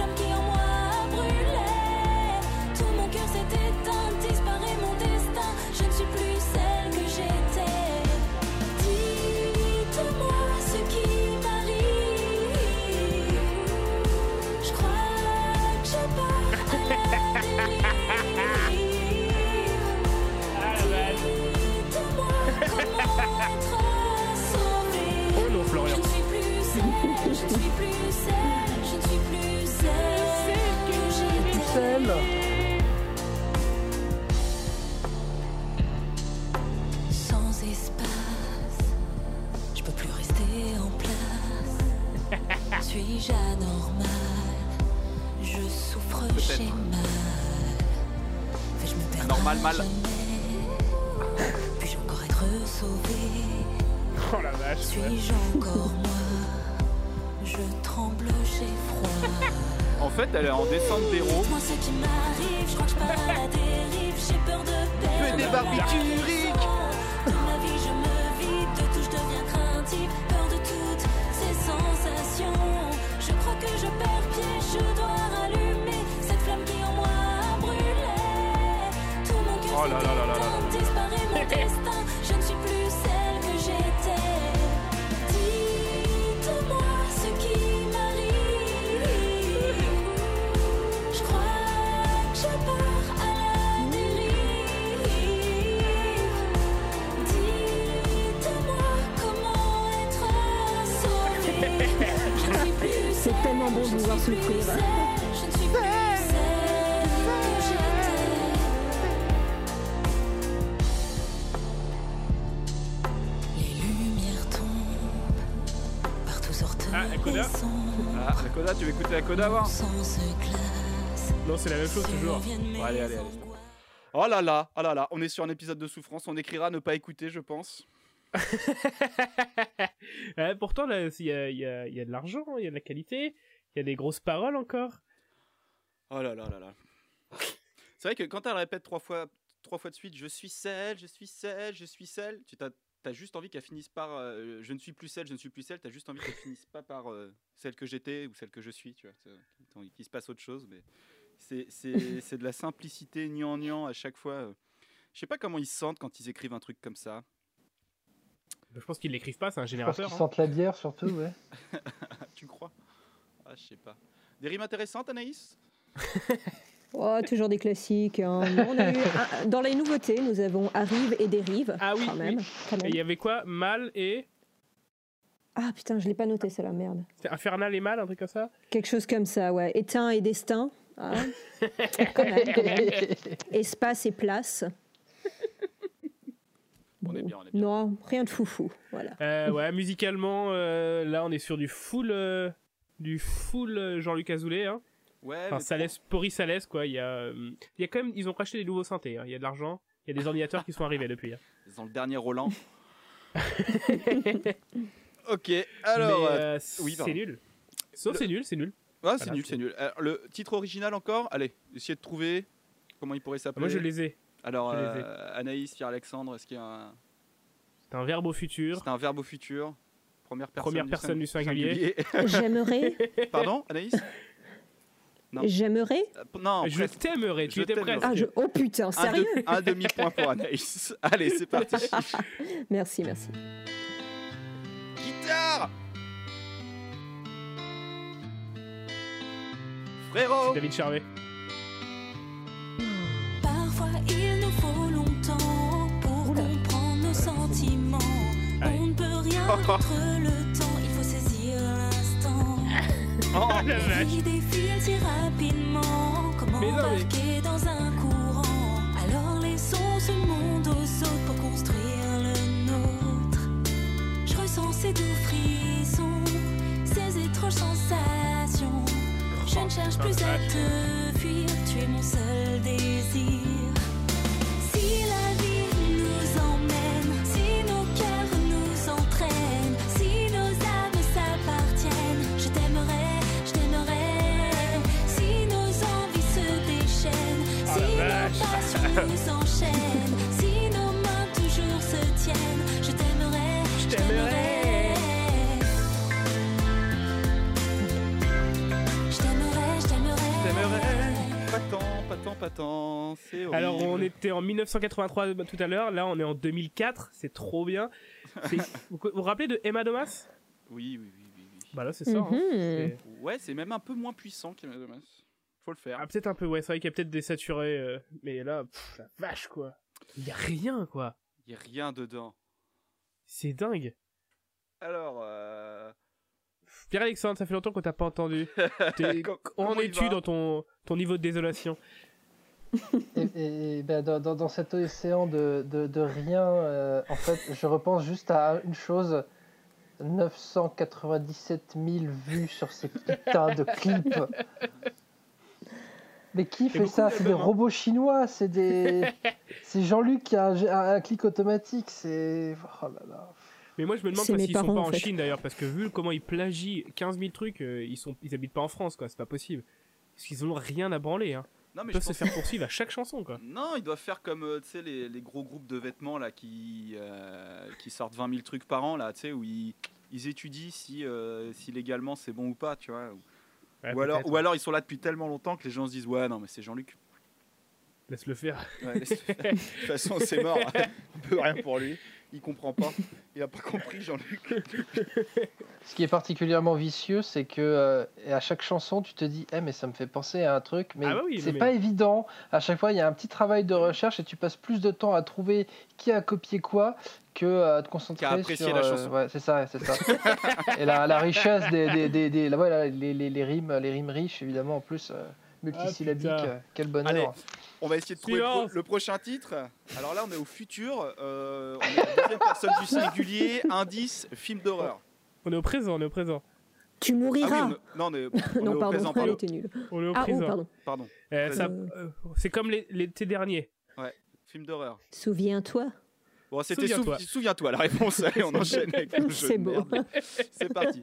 Je suis plus celle, je ne suis plus celle que j'étais. Celle. Sans espace, je peux plus rester en place. Suis-je anormal? Je souffre, j'ai mal. Vais-je me à mal. Puis-je encore être sauvé Oh la vache. Suis-je encore moi? En fait, elle est en descente d'héros. Moi ce qui m'arrive, je crois que je pars à la dérive, j'ai peur de perdre. des la barbituriques. De ma vie, je me vide, de tout, je deviens craintive, peur de toutes ces sensations. Je crois que je perds pied, je dois rallumer cette flamme qui en moi brûlait. Tout mon cœur Oh là là là là là là. s'éteint, disparaît mon destin, tellement bon de vous voir souffrir. Je ne suis plus celle que j'étais. Les lumières tombent, partout sortent Ah, la coda. les sons. Ah, la coda, tu veux écouter la coda avant. Non, c'est la même chose toujours. Bon, allez, allez, allez. Oh là là, oh là là, on est sur un épisode de souffrance, on écrira ne pas écouter, je pense. Ouais, pourtant, il y a, y y de l'argent, il y a de la qualité, il y a des grosses paroles encore. Oh là là là là. C'est vrai que quand elle répète trois fois, trois fois de suite, je suis celle, je suis celle, je suis celle, tu t'as as juste envie qu'elle finisse par euh, je ne suis plus celle, je ne suis plus celle, t'as juste envie qu'elle finisse pas par euh, celle que j'étais ou celle que je suis, tu vois. envie qu'il se passe autre chose, mais c'est- c'est c'est de la simplicité niant à chaque fois. euh. Je sais pas comment ils se sentent quand ils écrivent un truc comme ça. Je pense qu'ils l'écrivent pas, c'est un Je pense qu'ils générateur. hein. sentent la bière surtout, ouais. Ah, tu crois? Ah, je sais pas. Des rimes intéressantes, Anaïs? Oh, toujours des classiques. hein. Non, on a eu un- dans les nouveautés, nous avons Arrive et Dérive. Ah oui, quand même. oui. quand Et même. il y avait quoi? Mal et. Ah putain, je l'ai pas noté, c'est la merde. C'est Infernal et Mal, un truc comme ça? Quelque chose comme ça, ouais. Éteint et destin. Ah. quand même, quand même. Espace et place. On est bien, on est bien. Non, rien de foufou. Voilà. Euh, ouais, musicalement, euh, là, on est sur du full. euh, du full Jean-Luc Azoulay. Hein. Ouais, Enfin, Salès, Pori Salès, quoi. Il y, a, euh, il y a quand même. Ils ont racheté des nouveaux synthés. hein. Il y a de l'argent. Il y a des ordinateurs qui sont arrivés depuis. hein. dans le dernier Roland. ok, alors. Mais, oui, c'est nul. Sauf Le- c'est nul, c'est nul. Ouais, c'est Voilà, nul, c'est- c'est nul. Alors, le titre original encore? Allez, essayez de trouver comment il pourrait s'appeler. Moi, je les ai. Alors, euh, Anaïs, Pierre-Alexandre, est-ce qu'il y a un... C'est un verbe au futur. C'est un verbe au futur Première personne, Première personne du singulier. singulier. J'aimerais. Pardon, Anaïs Non. J'aimerais. Euh, Non, je presque. t'aimerais, tu Je étais presque. Ah, je... Oh putain, un, sérieux de- un demi-point pour Anaïs. Allez, c'est parti. Merci, merci. Guitare Frérot David Charvet. Faut longtemps pour Oula. comprendre nos sentiments. On ne peut rien contre le temps, il faut saisir l'instant. Oh, la vache. vie défile si rapidement, comment Mais non, mais- embarquer dans un courant Alors laissons ce monde aux autres pour construire le nôtre. Je ressens ces doux frissons, ces étranges sensations. Je ne cherche plus à te fuir, tu es mon seul désir. Tant, pas tant, pas tant. C'est horrible. Alors, on était en 1983 tout à l'heure. Là, on est en 2004. C'est trop bien. C'est- vous vous vous rappelez de Emma Domas Oui, oui, oui, oui. oui. Bah là, c'est ça. hein. Mhm. C'est- Ouais, c'est même un peu moins puissant qu'Emma Domas. Faut le faire. Ah, peut-être un peu, ouais. C'est vrai qu'il y a peut-être des saturés. euh, mais là, pff, la vache, quoi. Il y a rien, quoi. Il y a rien dedans. C'est dingue. Alors, euh... Pierre-Alexandre, ça fait longtemps qu'on t'a pas entendu. T'es- com- es-tu va? dans ton, ton niveau de désolation? Et, et- et ben, dans, dans- dans cet océan de, de- de rien, euh, en fait, je repense juste à une chose 997 000 vues sur ces putains de clips. Mais qui fait ça? C'est des hein. robots chinois, c'est des. c'est Jean-Luc qui a un, un- un clic automatique, c'est. Oh là là. Mais moi, je me demande pas s'ils sont pas en en fait. Chine d'ailleurs, parce que vu comment ils plagient 15 000 trucs, euh, ils, sont, ils habitent pas en France, quoi. C'est pas possible. Parce qu'ils ont rien à branler, hein. Non, mais Ils peuvent se faire poursuivre à chaque chanson, quoi. Non, ils doivent faire comme euh, les, les gros groupes de vêtements là, qui, euh, qui sortent 20 000 trucs par an, là, où ils, ils étudient si, euh, si légalement c'est bon ou pas, tu vois. Ouais, ou, alors, ou alors ils sont là depuis tellement longtemps que les gens se disent Ouais, non, mais c'est Jean-Luc. Laisse le faire. Ouais, laisse-le faire. de toute façon, c'est mort. On peut rien pour lui. Il comprend pas. Il a pas compris, Jean-Luc. Ce qui est particulièrement vicieux, c'est que euh, à chaque chanson, tu te dis, eh, mais ça me fait penser à un truc, mais Ah bah oui, c'est mais- pas évident. À chaque fois, il y a un petit travail de recherche et tu passes plus de temps à trouver qui a copié quoi que euh, à te concentrer sur. la euh, chanson. ouais, c'est ça, c'est ça. et la, la richesse des, des, des, des- la- voilà, les, les, les rimes, les rimes riches, évidemment, en plus euh, multisyllabiques. putain. euh, quel bonheur. Allez. On va essayer de trouver le, pro- Silence. le prochain titre. Alors là, on est au futur. euh, on est à la deuxième personne du singulier. Indice, film d'horreur. On est au présent, on est au présent. Tu Ah oui, mouriras. on est- non, on est, on est non, au pardon, présent, pardon. nulle. On est au Ah, oh, présent. pardon. Pardon. Euh, ça- Euh. c'est comme les- l'été dernier. Film d'horreur. Souviens-toi. Bon, c'était Souviens-toi. Souvi- Souviens-toi la réponse. Allez, on enchaîne avec le jeu C'est beau. C'est parti.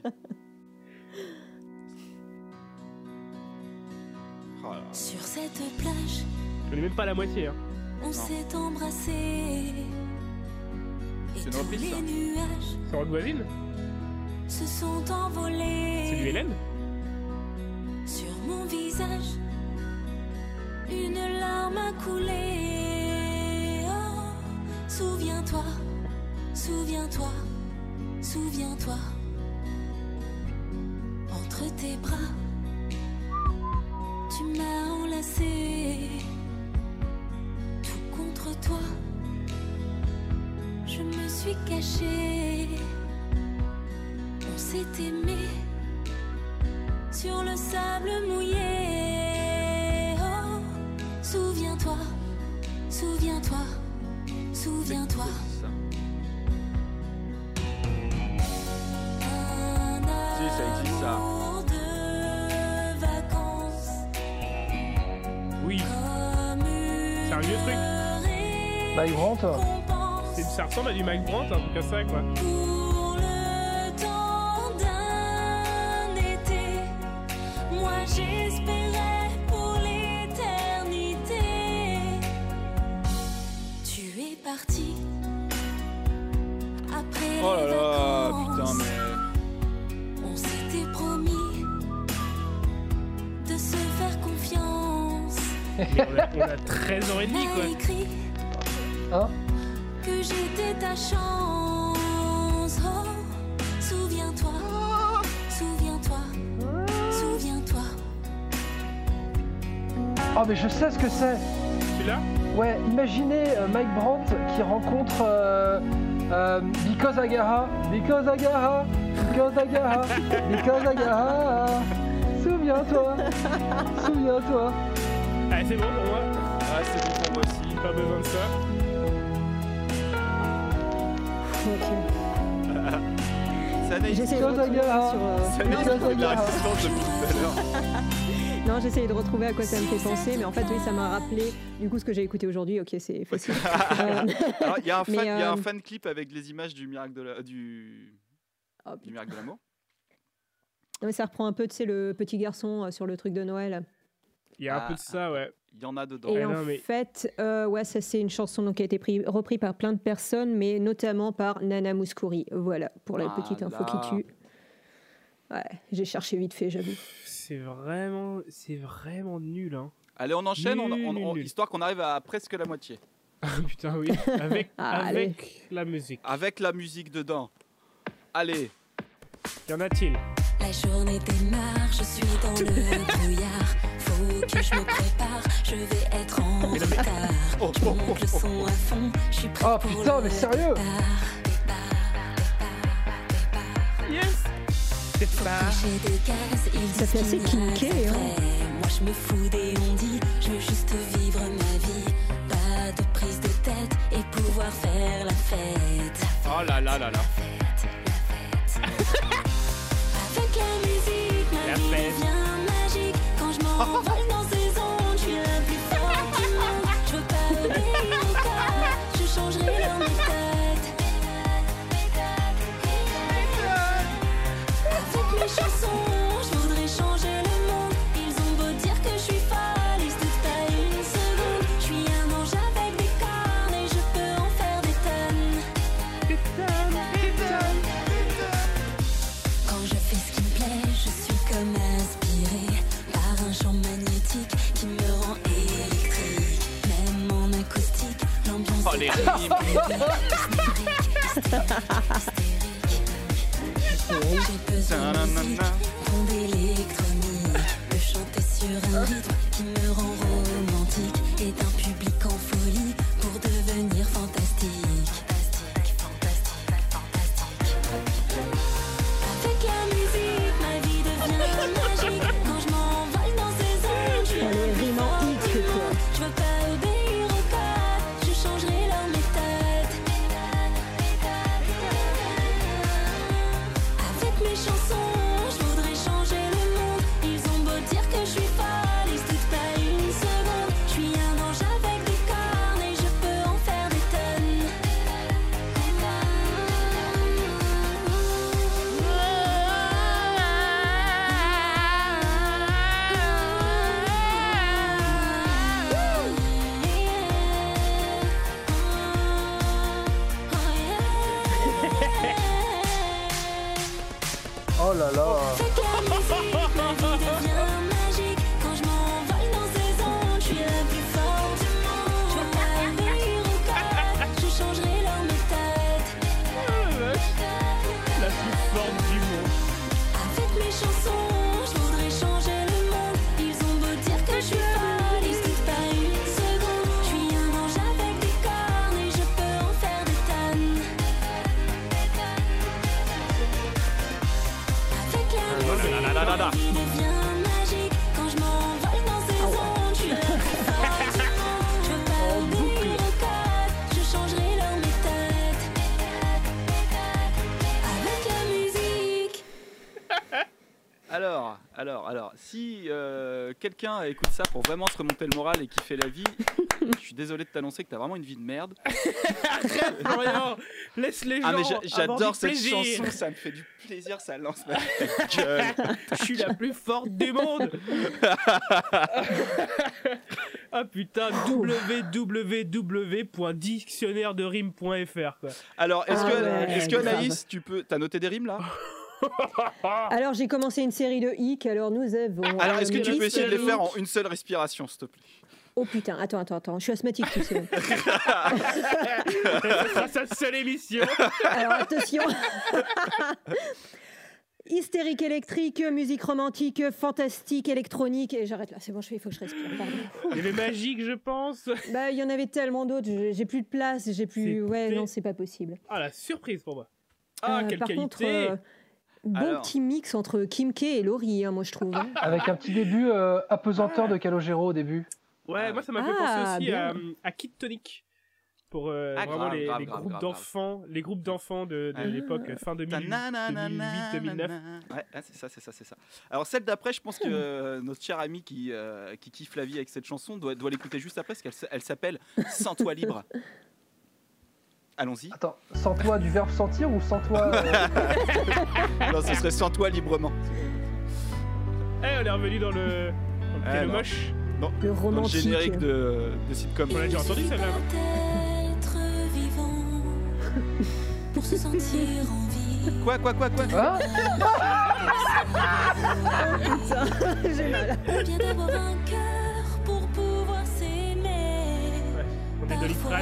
Sur cette plage, Je connais même pas la moitié. Hein. on s'est embrassé. Et C'est une tous reprise, les ça. nuages C'est votre voisine se sont C'est du envolés. Hélène Sur mon visage, une larme a coulé. Oh, souviens-toi, souviens-toi, souviens-toi. Entre tes bras, tu m'as enlacé. Tout contre toi, je me suis cachée. On s'est aimé sur le sable mouillé. Oh, souviens-toi, souviens-toi, souviens-toi. Un Si, ça existe, ça. Mike Brandt Ça ressemble à du Mike Brandt, un truc comme ça, quoi. Ce que c'est l'as Ouais, imaginez euh, Mike Brandt qui rencontre euh, euh, Because Agaha, Because Agaha, Because Agaha, Because Agaha. Souviens-toi, souviens-toi. Ah, c'est bon pour moi. Ah, c'est bon pour moi aussi. Pas besoin de ça. Ok. J'essaie de retrouver sur, euh, Because qui fait de la résistance depuis tout à l'heure. J'essayais de retrouver à quoi ça me fait penser, mais en fait, oui, ça m'a rappelé du coup ce que j'ai écouté aujourd'hui. Ok, c'est facile. Euh, il y a un fan, Mais, il y a un euh, fan clip avec les images du miracle de la- du, oh, du miracle de l'amour. non, mais ça reprend un peu, tu sais, le petit garçon euh, sur le truc de Noël. Il y a un Ah. peu de ça, ouais. Il y en a dedans. Et Ah en non, mais- fait, euh, ouais, ça c'est une chanson donc, qui a été pris, repris par plein de personnes, mais notamment par Nana Mouskouri. Voilà, pour la Ah petite info là. qui tue. Ouais, j'ai cherché vite fait, j'avoue. C'est vraiment, c'est vraiment nul, hein. Allez, on enchaîne, on- Nul, on- nul, on- nul. histoire qu'on arrive à presque la moitié. Ah, putain, oui. Avec, Ah, avec la musique. Avec la musique dedans. Allez, Y en a-t-il? La journée démarre, je suis dans le brouillard. Faut que je me prépare, je vais être en retard. Oh, Je oh, monte oh, le son à fond, je suis prête Oh pour putain, le mais sérieux? départ, pas... Ça fait assez hein. Moi je me fous des je veux juste vivre ma vie. Pas de prise de tête et pouvoir faire la fête. oh là là là là. Avec la musique, ma La vie fête. devient magique. Quand je m'envole électrique. Même en acoustique, Avec quelqu'un écoute ça pour vraiment se remonter le moral et qui fait la vie, je suis désolé de t'annoncer que t'as vraiment une vie de merde. Florian, laisse les gens. Ah mais j'a- avoir j'adore du cette plaisir. chanson, ça me fait du plaisir, ça lance ma gueule. Je suis la plus forte du monde. ah putain, www.dictionnaire-de-rime.fr quoi. Alors, est-ce Ah que, ouais, est-ce que grave. Anaïs, tu peux, t'as noté des rimes là? Alors j'ai commencé une série de hic, alors nous avons. Alors, est-ce que tu peux essayer de les faire en une seule respiration, s'il te plaît? Oh putain, attends, attends, attends, je suis asthmatique, tu sais. Ce sera sa seule émission. Alors attention Hystérique électrique, musique romantique, fantastique, électronique, et j'arrête là, c'est bon, je fais, il faut que je respire, pardon. Il y avait magique, je pense. Bah, il y en avait tellement d'autres, j'ai plus de place, j'ai plus... Ouais, non, c'est pas possible. Ah la surprise pour moi. Ah Euh, quelle par qualité. contre, euh, bon Alors. petit mix entre Kim K et Laurie, hein, moi je trouve. hein. Avec un petit début euh, apesanteur de Calogero au début. Ouais, moi ça m'a fait Ah, penser aussi bien. à, à Kid Tonic. Pour euh, Ah, vraiment grave, les, grave, les grave, groupes grave, d'enfants, les groupes d'enfants de, de Ah. l'époque fin 2008, 2008-2009. Ouais, ah, c'est ça, c'est ça, c'est ça. Alors celle d'après, je pense que euh, notre cher ami qui, euh, qui kiffe la vie avec cette chanson doit, doit l'écouter juste après, parce qu'elle elle s'appelle Sans toi libre. Allons-y. Attends, sans toi du verbe sentir ou sans toi euh, Non, ce serait Sans toi librement. Eh, on est revenu dans le, dans le Ah, non. moche. Dans, Le dans le romantique. générique de, de sitcom. On l'a déjà entendu celle-là. non Être vivant pour se sentir en vie. Quoi, quoi, quoi, quoi? Hein? Putain, j'ai mal. Bien d'avoir un cœur pour pouvoir s'aimer. On est Parfois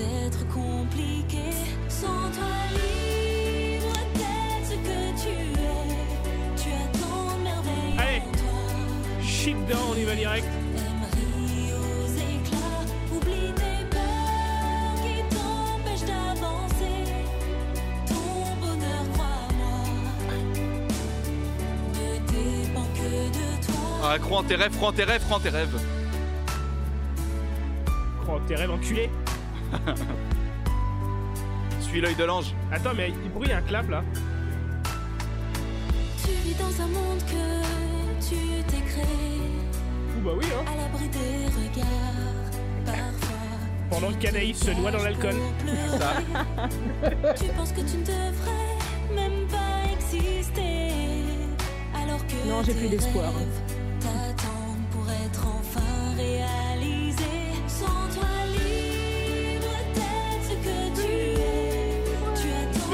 être compliquée. Sans toi libre d'être ce que tu es? Tu as tant de merveilles Allez. en toi. Shit down, on y va direct. Aimerie aux éclats, oublie tes peurs qui t'empêchent d'avancer. Ton bonheur, crois-moi, ne dépend que de toi. Ah, crois en tes rêves, crois en tes rêves, crois en tes rêves. Crois en tes rêves enculés. Suis l'œil de l'ange. Attends, mais il bruit un clap là. Tu vis dans un monde que tu t'es créé, Ouh bah oui, hein. à l'abri des regards, parfois. Pendant que Canaïs se noie dans l'alcool. Ça. tu penses que tu ne devrais même pas exister, alors que Non, j'ai plus d'espoir. rêves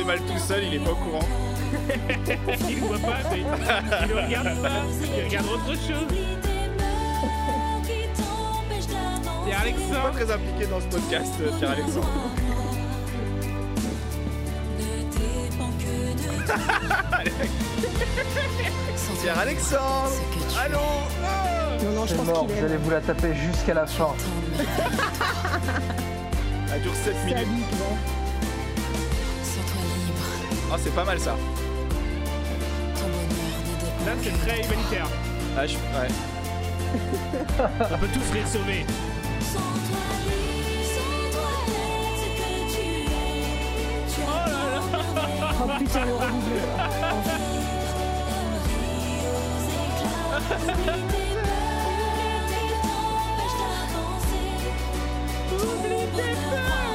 mal tout seul, il est pas au courant. il voit pas, mais il regarde pas. Il regarde autre chose. T'empêchent Pierre-Alexandre. Pas très impliqué dans ce podcast, euh, ce que tu Allô Ah Non, non, je pense mort, qu'il vous allez aime. vous la taper jusqu'à la fin. Elle dure 7 minutes. Ah, c'est pas mal ça. Là, c'est très humanitaire. Ah, je... ouais. On peut tous les sauver. Sans toi libre, sans toi libre, ce que tu es. Tu as Oh putain, le. Oublie tes peurs.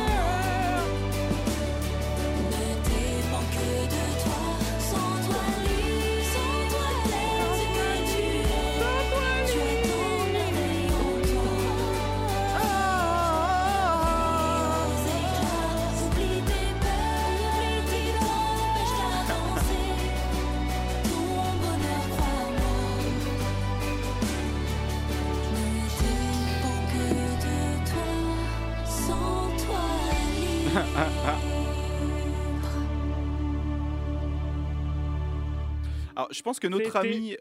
Pense que notre ami...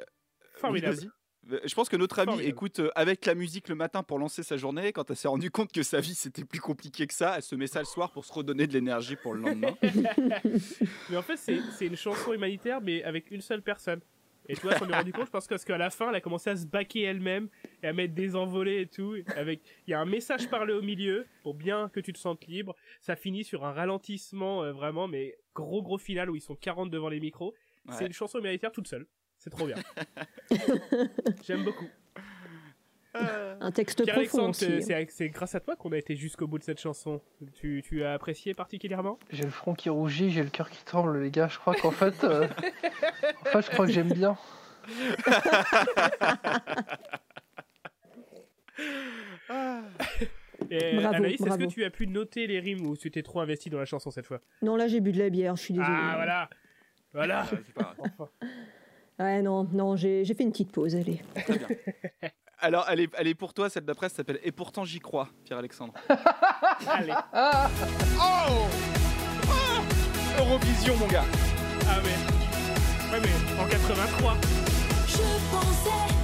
Formidable. Oui, vas-y. Euh, Je pense que notre ami Formidable. écoute euh, avec la musique le matin pour lancer sa journée. Quand elle s'est rendue compte que sa vie c'était plus compliqué que ça, elle se met ça le soir pour se redonner de l'énergie pour le lendemain. Mais en fait, c'est une chanson humanitaire, mais avec une seule personne. Et tu vois, on est rendu compte, je pense qu'à la fin, elle a commencé à se baquer elle-même et à mettre des envolées et tout. Avec, il y a un message parlé au milieu pour bien que tu te sentes libre. Ça finit sur un ralentissement euh, vraiment, mais gros gros final où ils sont 40 devant les micros. C'est une chanson humanitaire toute seule. C'est trop bien. J'aime beaucoup. Un texte profond Pierre-Alexandre, aussi. c'est grâce à toi qu'on a été jusqu'au bout de cette chanson. Tu, tu as apprécié particulièrement? J'ai le front qui rougit, j'ai le cœur qui tremble, les gars. Je crois qu'en fait, euh, en fait, je crois que j'aime bien. Et Bravo, Anaïs, est-ce que tu as pu noter les rimes ou tu t'es trop investi dans la chanson cette fois? Non, là, j'ai bu de la bière, je suis désolée. Ah voilà Voilà Ah. Ouais, non, non, j'ai j'ai fait une petite pause, allez. Très bien. Alors, elle est, elle est pour toi, celle d'après ça s'appelle Et pourtant j'y crois, Pierre-Alexandre. Allez Oh Oh Eurovision, mon gars Ah mais... Ouais mais en 83 Je pensais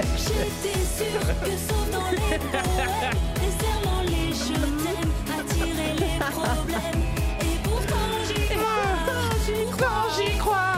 J'étais sûre que sauf dans les poèmes, les serments, les je t'aime attiraient les problèmes. Et pourtant j'y crois, j'y crois, j'y crois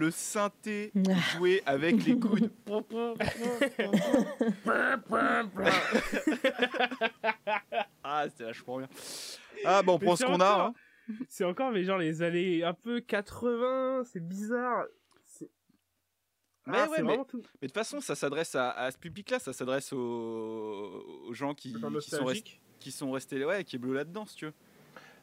le synthé Ah. joué avec les coudes. ah, c'était vachement bien. Ah, bon, on prend ce c'est qu'on a. encore- hein. C'est encore, mais genre les années un peu 80, c'est bizarre. Mais Ah, ouais, mais- vraiment tout. Mais de toute façon, ça s'adresse à, à ce public-là, ça s'adresse aux, aux gens qui, sont restés, nostalgique. qui sont restés, ouais, qui est bleu là-dedans, si tu veux.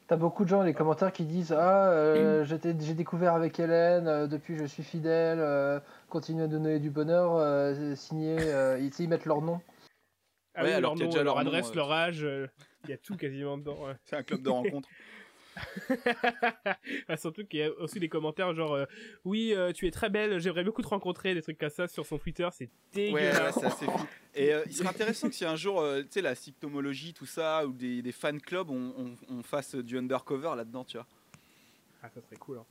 T'as beaucoup de gens dans les commentaires qui disent Ah, euh, j'étais- j'ai découvert avec Hélène, euh, depuis je suis fidèle, euh, continue à donner du bonheur, euh, signé, euh, ils, ils mettent leur nom. Ah Ouais, oui, alors leur qu'il y a nom, déjà leur leur nom, adresse, euh, leur âge, euh, il y a tout quasiment dedans. ouais. C'est un club de rencontre. Ah, surtout qu'il y a aussi des commentaires genre euh, oui euh, tu es très belle j'aimerais beaucoup te rencontrer des trucs comme ça sur son Twitter c'est Ouais, ouais, dégueulasse c'est assez fou. Et euh, il serait intéressant que si un jour, euh, tu sais, la symptomologie, tout ça, ou des, des fan clubs, on, on- on fasse du undercover là-dedans, tu vois. ah ça serait cool hein.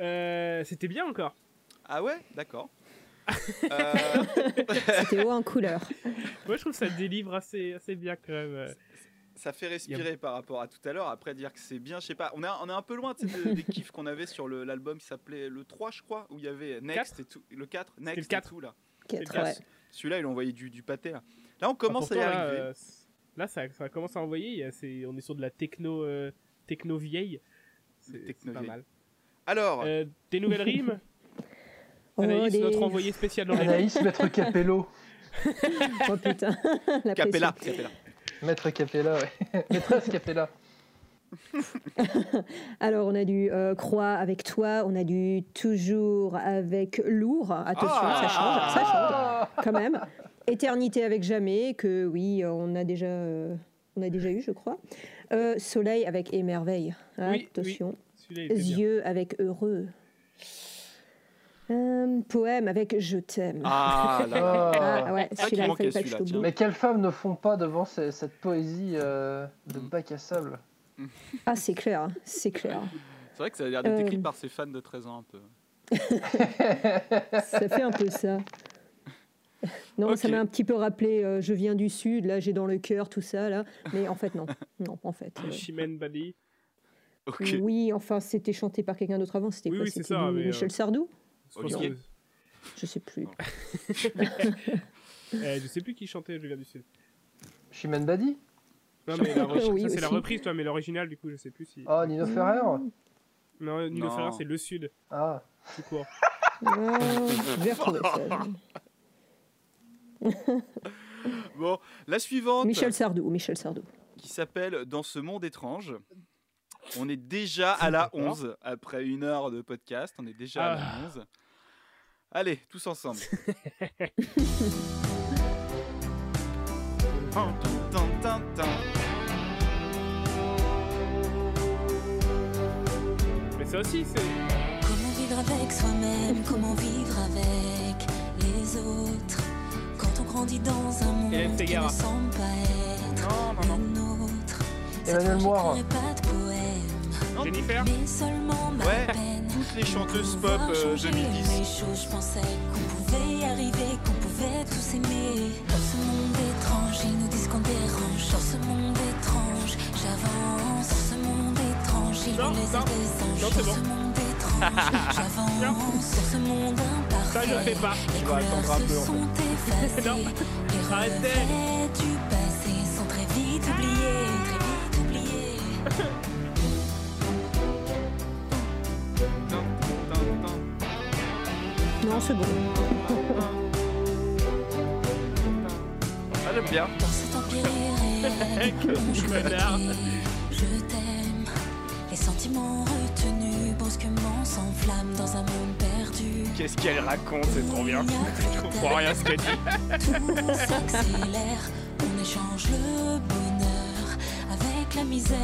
Euh, c'était bien encore Ah ouais? D'accord. Euh, C'était haut en couleur. moi je trouve que ça délivre assez assez bien quand même. Ça fait respirer par rapport à tout à l'heure. Après, dire que c'est bien, je sais pas. On est, on est un peu loin de- des kiffs qu'on avait sur l'album qui s'appelait le 3, je crois, où il y avait Next et tout. Le 4, Next le et 4. tout, là. Ouais. Celui-là, il a envoyé du, du pâté, là. Là, on commence à y là, arriver. euh, là ça, ça commence à envoyer on est sur de la techno euh, techno vieille c'est pas vieille. mal Alors, Euh, des nouvelles rimes Oh, Anaïs notre envoyé spécial dans Anaïs, Maître Capello. Oh putain. La Capella. Capella. Maître Capella, ouais. Maîtresse Capella. Alors, on a du euh, Croix avec toi, on a du Toujours avec Lourd. Attention, Ah. ça change, ça change Ah quand même. Éternité avec Jamais, que oui, on a déjà, euh, on a déjà eu, je crois. Euh, Soleil avec Émerveille. Oui, Attention. bien. Yeux avec Heureux. Euh, poème avec Je t'aime. Ah là. Ah, ouais, qui celui-là, il manquait fallait pas que je celui-là, t'oublie. Mais quelles femmes ne font pas devant ce- cette poésie euh, de bac à sable Ah, c'est clair, c'est clair. C'est vrai que ça a l'air d'être écrit Euh. par ses fans de 13 ans, un peu. Ça fait un peu ça. Non, ça Ok. m'a un petit peu rappelé euh, Je viens du Sud, là j'ai dans le cœur tout ça, là. Mais en fait, non. Non, en fait. euh, Chimène Badi Ok. Oui, enfin, c'était chanté par quelqu'un d'autre avant. C'était Oui, quoi oui, c'est C'était ça, du mais, euh, Michel Sardou? Olivier. Je sais plus. Euh, je sais plus qui chantait Je viens du Sud. Chimène Badi? Non, mais la re- Oui, ça, c'est la reprise, toi, mais l'original, du coup, je sais plus si. Oh, Nino Ferrer? Non, Nino Non. Ferrer, c'est le Sud, Ah, tout court. Je vais retrouver ça. Bon, la suivante, Michel Sardou, Michel Sardou. qui s'appelle Dans ce monde étrange. On est déjà à la D'accord. 11, après une heure de podcast, on est déjà à la Ah. 11. Allez, tous ensemble. Mais ça aussi, c'est. Comment vivre avec soi-même, comment vivre avec les autres Quand on grandit dans un monde qui ne semble pas être Non, non, le non. nôtre Cette Emmanuel fois, pas de poème, Jennifer Ouais, toutes les chanteuses pop euh, changer 2010. Les choses, je pensais qu'on pouvait y arriver, qu'on pouvait tous aimer. Dans ce monde étrange, ils nous disent qu'on dérange. Dans ce monde étrange, j'avance. Dans ce monde étrange, ils non, ailes des anges. Dans ce monde étrange, j'avance. Dans ce monde Ça, je imparfait. fais pas. Les couleurs se sont effacées. Les Arrêtez. regrets du passé sont très vite oubliés. Très vite oubliés. Non, c'est bon. Ah, j'aime bien. Dans cet empire je que je t'aime. Les sentiments retenus brusquement s'enflamment dans un monde perdu. Qu'est-ce qu'elle raconte, c'est trop bien. Je comprends rien à ce qu'elle dit. Tout s'accélère, on est J'échange le bonheur avec la misère.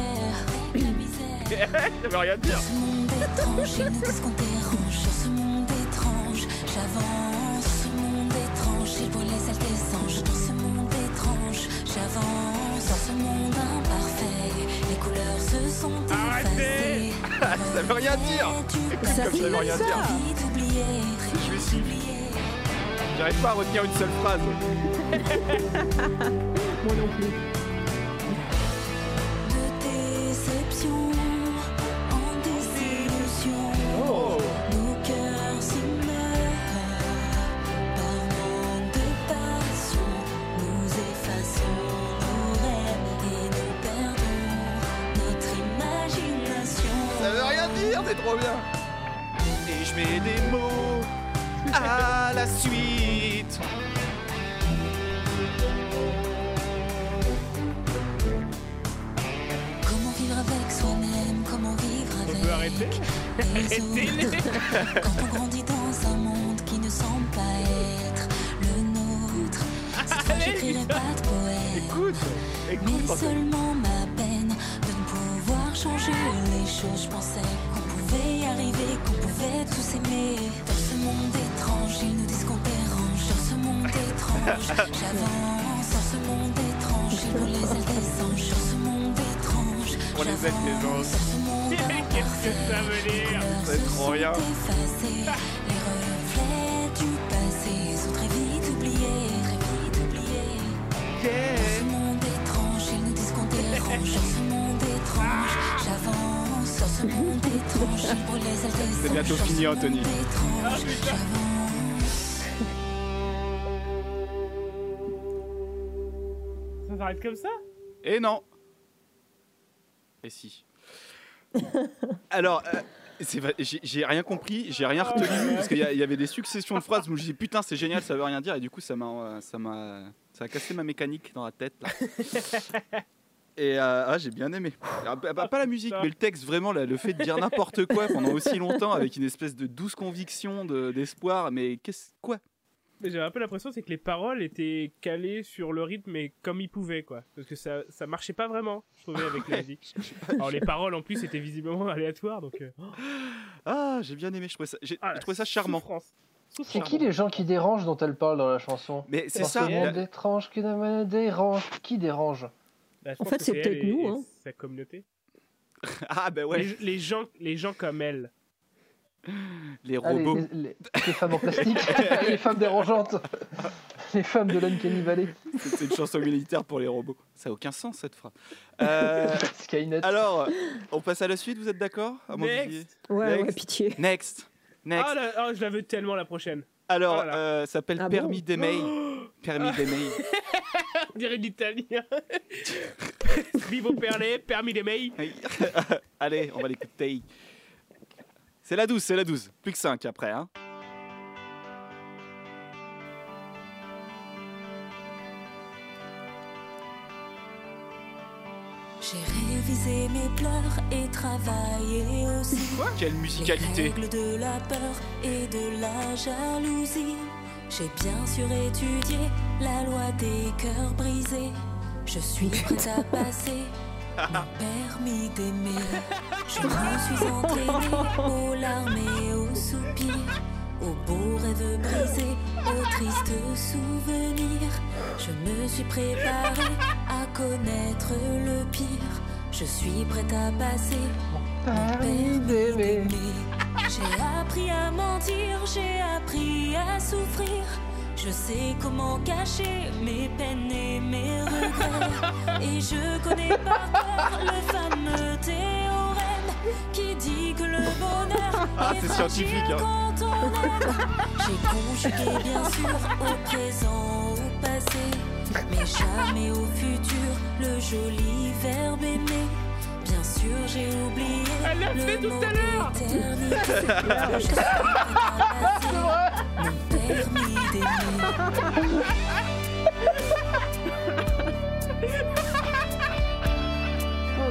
Avec la misère. Ça veut rien dire. Dans ce monde étrange, disent qu'on dérange. Dans ce monde étrange, j'avance. Ce monde étrange, il brûle les ailes des anges. Dans ce monde étrange, j'avance. Dans ce monde imparfait, les couleurs se sont Arrêtez effacées. Ça veut rien dire. Ça Comme ça veut rien dire. Je vais suivre. J'arrive pas à retenir une seule phrase. Moi non plus. Ce monde Qu'est-ce que ça veut dire C'est trop bien. Ce monde étrange, ils nous disent qu'on dérange. Dans ce monde étrange, j'avance. Dans ce monde étrange, les C'est bientôt fini, Anthony. j'avance. Ça s'arrête comme ça? Et non. Et si. Alors, euh, j'ai rien compris, j'ai rien retenu parce qu'il y, avait des successions de phrases où je me dis putain c'est génial, ça veut rien dire et du coup ça m'a, ça m'a, ça a cassé ma mécanique dans la tête là. Et euh, ah, j'ai bien aimé. Ah, bah, bah, pas la musique, mais le texte vraiment, là, le fait de dire n'importe quoi pendant aussi longtemps avec une espèce de douce conviction, de- d'espoir. mais qu'est-ce quoi? J'avais un peu l'impression c'est que les paroles étaient calées sur le rythme mais comme ils pouvaient quoi. Parce que ça, ça marchait pas vraiment, je trouvais, avec la musique. Alors les paroles en plus étaient visiblement aléatoires donc... euh, Ah, j'ai bien aimé. Je trouvais ça, j'ai ah, j'ai trouvé ça charmant. souffrance. C'est qui les gens qui dérangent dont elle parle dans la chanson Mais c'est Dans ça. ce monde étrange qui me dérange. Qui dérange Bah, je En pense fait, que c'est elle peut-être et- nous, et hein. Sa communauté. Ah ben ouais, Les, les gens, les gens comme elle. Les Ah, les, robots. les- les- les femmes en plastique, les femmes dérangeantes, les femmes de l'Uncanny Valley, C'est une chanson militaire pour les robots. Ça n'a aucun sens cette phrase. Euh, Skynet. alors, on passe à la suite, vous êtes d'accord Next. Ouais, Next. ouais, pitié. Next. Next. Ah, là, ah, je la veux tellement la prochaine. alors, oh euh, ça s'appelle Ah Permis bon? d'aimer. Permis d'aimer. On dirait l'italien. Vivo perlé, permis des mails. Allez, on va l'écouter. C'est la 12, c'est la 12. Plus que 5 après. Hein. J'ai révisé mes pleurs et travaillé aussi. Quelle Les musicalité. règles de la peur et de la jalousie. J'ai bien sûr étudié la loi des cœurs brisés. Je suis prête à passer permis d'aimer. Je me suis entraînée aux larmes et aux soupirs, aux beaux rêves brisés, aux tristes souvenirs. Je me suis préparée à connaître le pire. Je suis prête à passer Permis d'aimer. j'ai appris à mentir, j'ai appris à souffrir. Je sais comment cacher mes peines et mes regrets. Et je connais par cœur le fameux théorème qui dit que le bonheur Ah, est scientifique, hein. quand on aime. J'ai conjugué bien sûr au présent, au passé, mais jamais au futur le joli verbe aimer. Bien sûr, j'ai oublié Elle l'a fait le tout mot à l'heure. oh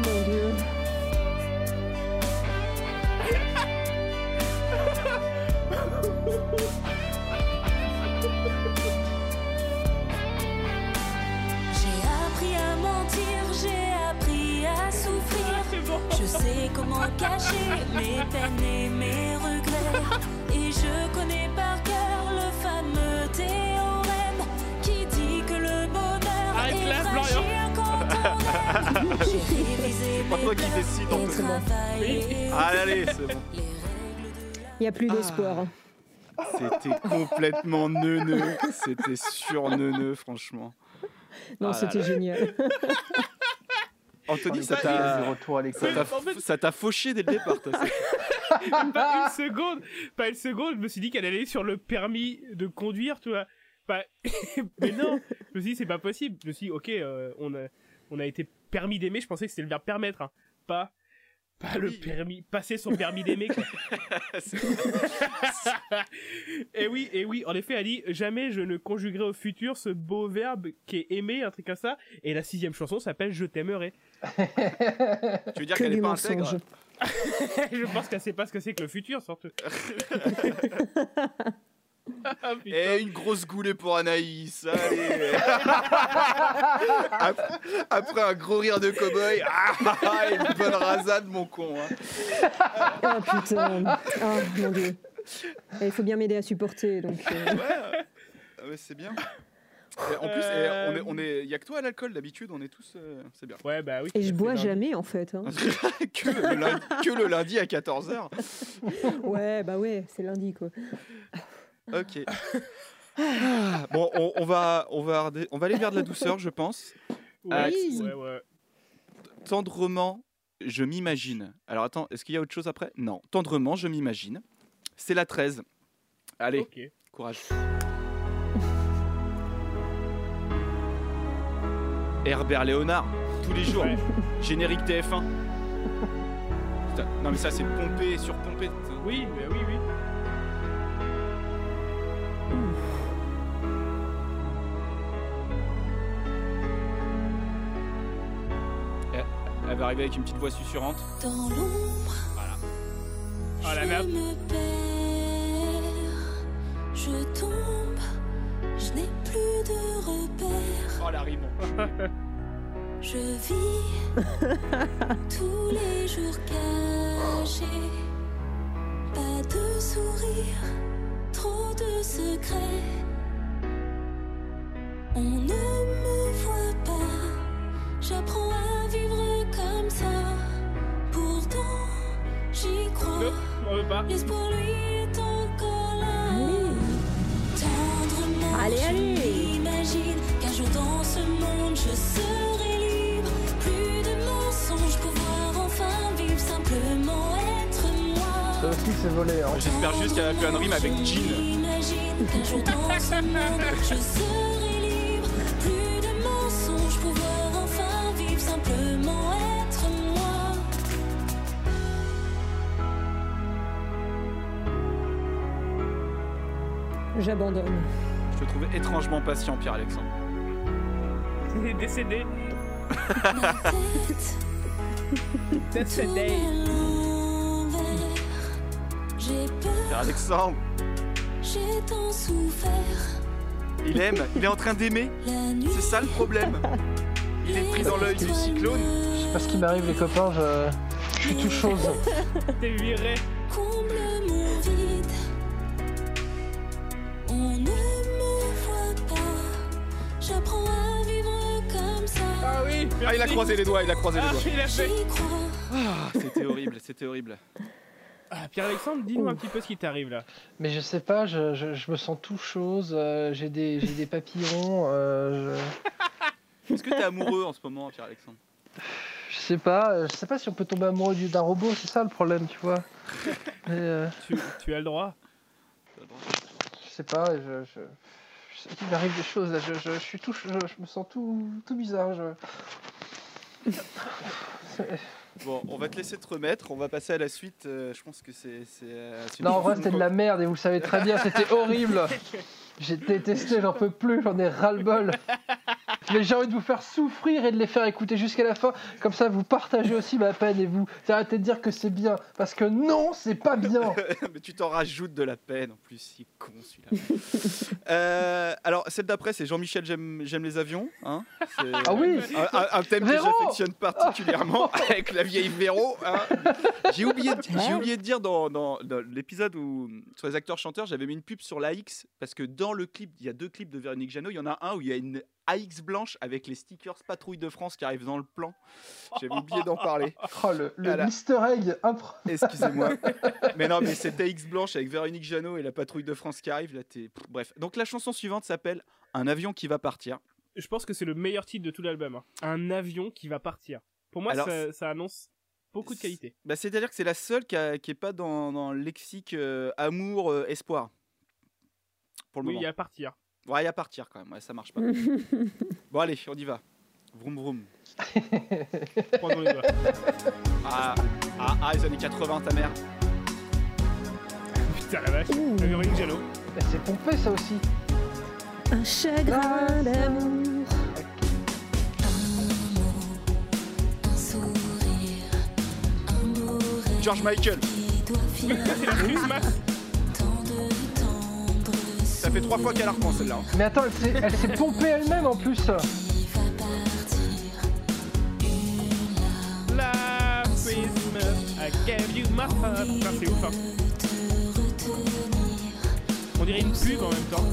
mon dieu. J'ai appris à mentir, j'ai appris à souffrir mon dieu. J'ai cacher mes peines et mes regrets. Et je connais par cœur le fameux théorème qui dit que le bonheur Arrête est là, fragile quand on aime. J'ai révisé mes toi qui décide, et Anthony. travaillé Allez, allez, c'est bon. les règles de la Il n'y a plus d'espoir. C'était complètement neuneux. C'était sur neuneux, franchement. Non, Ah c'était génial. Anthony, ça t'a. à Ça t'a fauché dès le départ, pas une seconde, pas une seconde, je me suis dit qu'elle allait sur le permis de conduire, tu vois. Pas... mais non, je me suis dit c'est pas possible. Je me suis dit ok, euh, on a, on a été permis d'aimer. Je pensais que c'était le verbe permettre, hein. pas, pas le permis, passer son permis d'aimer. et oui, et oui, en effet, elle dit jamais je ne conjuguerai au futur ce beau verbe qui est aimer, un truc comme ça. Et la sixième chanson s'appelle Je t'aimerai. Tu veux dire Que qu'elle est pas mensonge. intègre je pense qu'elle sait pas ce que c'est que le futur, surtout. Ah. Et une grosse goulée pour Anaïs. Allez. après, après un gros rire de cow-boy. Ah, une bonne rasade, mon con. hein. Oh putain. Oh mon dieu. Et Il faut bien m'aider à supporter. Donc, euh, Ouais, ah ouais, c'est bien. Et en plus, eh, on est, on est, y a que toi à l'alcool d'habitude. On est tous, euh, c'est bien. Ouais, bah oui. Et je bois jamais en fait. hein. que, le lundi, que le lundi à 14h. Ouais, bah ouais, c'est lundi quoi. Ok. Ah, Bon, on, on va, on, va, arder- on va aller vers de la douceur, je pense. Ouais, Oui. ouais, ouais. Tendrement, je m'imagine. Alors attends, est-ce qu'il y a autre chose après? Non. Tendrement, je m'imagine. C'est la 13. Allez, courage. Herbert Léonard, tous les jours. Ouais. Générique TF1. Putain, non mais ça c'est pompé sur pompé. Oui, mais oui, oui. Elle va arriver avec une petite voix susurrante. Dans l'ombre, Voilà. Oh la je merde. me perds, je tombe, je n'ai plus de repères. Oh la rime. Je vis tous les jours cachés, pas de sourire, trop de secrets. On ne me voit pas, j'apprends à vivre comme ça. Pourtant, j'y crois. Non, on veut pas. L'espoir lui est encore là. Tendrement, Allez, je allez. m'imagine qu'un jour dans ce monde je serai aussi, c'est volé. Hein. J'espère juste qu'elle a fait un rime avec Jean. J'imagine qu'un jour dans ce monde je serai libre. Plus de mensonges, pouvoir enfin vivre, simplement être moi. J'abandonne. Je te trouvais étrangement patient, Pierre-Alexandre. Il est décédé. J'ai peur, Pierre-Alexandre, j'ai tant souffert. il aime, il est en train d'aimer. C'est ça le problème. Il est pris dans l'œil du cyclone. Je sais pas ce qui m'arrive, les copains. Je, je suis tout chose. T'es viré. comble mon vide. On ne me voit pas. J'apprends à vivre comme ça. Ah oui. Ah, il a croisé les doigts, il a croisé les Ah, doigts. il a fait. Ah, c'était horrible, c'était horrible. Ah, Pierre-Alexandre, dis-nous un petit peu ce qui t'arrive là. Mais je sais pas, je, je, je me sens tout chose. euh, j'ai des, j'ai des papillons. euh, Est-ce que t'es amoureux en ce moment, Pierre-Alexandre? Je, je sais pas. euh, Je sais pas si on peut tomber amoureux du- d'un robot. C'est ça le problème, tu vois. Mais, euh, Tu, tu as le droit. je sais pas. Je, je, je sais qu'il m'arrive des choses. Là, je, je, je suis tout. Je, je me sens tout, tout bizarre. Je... C'est- Bon, on va te laisser te remettre, on va passer à la suite. euh, je pense que c'est. euh, Non, en vrai, c'était de la merde et vous le savez très bien. C'était horrible. J'ai détesté, j'en peux plus, j'en ai ras-le-bol. mais j'ai envie de vous faire souffrir et de les faire écouter jusqu'à la fin. Comme ça, vous partagez aussi ma peine et vous arrêtez de dire que c'est bien. Parce que non, c'est pas bien. mais tu t'en rajoutes de la peine en plus, est con celui-là. Euh, alors, celle d'après, c'est Jean-Michel, j'aime j'aime les avions. hein. C'est Ah oui un, un- un thème Véro que j'affectionne particulièrement avec la vieille Véro. hein. J'ai oublié, de- j'ai oublié de dire dans, dans- dans l'épisode où sur les acteurs chanteurs, j'avais mis une pub sur l'AX parce que dans le clip, il y a deux clips de Véronique Jeannot. Il y en a un où il y a une AX blanche avec les stickers Patrouille de France qui arrivent dans le plan. J'avais oublié d'en parler. Oh, le, le Voilà. Easter egg Excusez-moi. mais non, mais c'était X blanche avec Véronique Jeannot et la patrouille de France qui arrive. Là, t'es- Bref. Donc la chanson suivante s'appelle Un avion qui va partir. Je pense que c'est le meilleur titre de tout l'album. hein. Un avion qui va partir. Pour moi, Alors, ça, ça annonce beaucoup de qualité. Bah, C'est-à-dire que c'est la seule qui, a- qui est pas dans, dans le lexique euh, amour, euh, espoir. Pour le Oui, moment. à partir. Ouais, il y a partir quand même. Ouais, ça marche pas. bon, allez, on y va. Vroom vroom. Croisons les doigts. Ah, ah, ah, les années 80, ta mère. Putain la vache. Jeannot. Mais C'est pompé ça aussi. Un chagrin d'amour. Un sourire, un beau rêve George Michael. Fait trois fois qu'elle reprend celle-là. hein. Mais attends, elle s'est pompée elle-même en plus. qui va partir. La Christmas, I gave you my heart. Putain, c'est ouf, hein. De te retenir, On dirait une pub en même temps.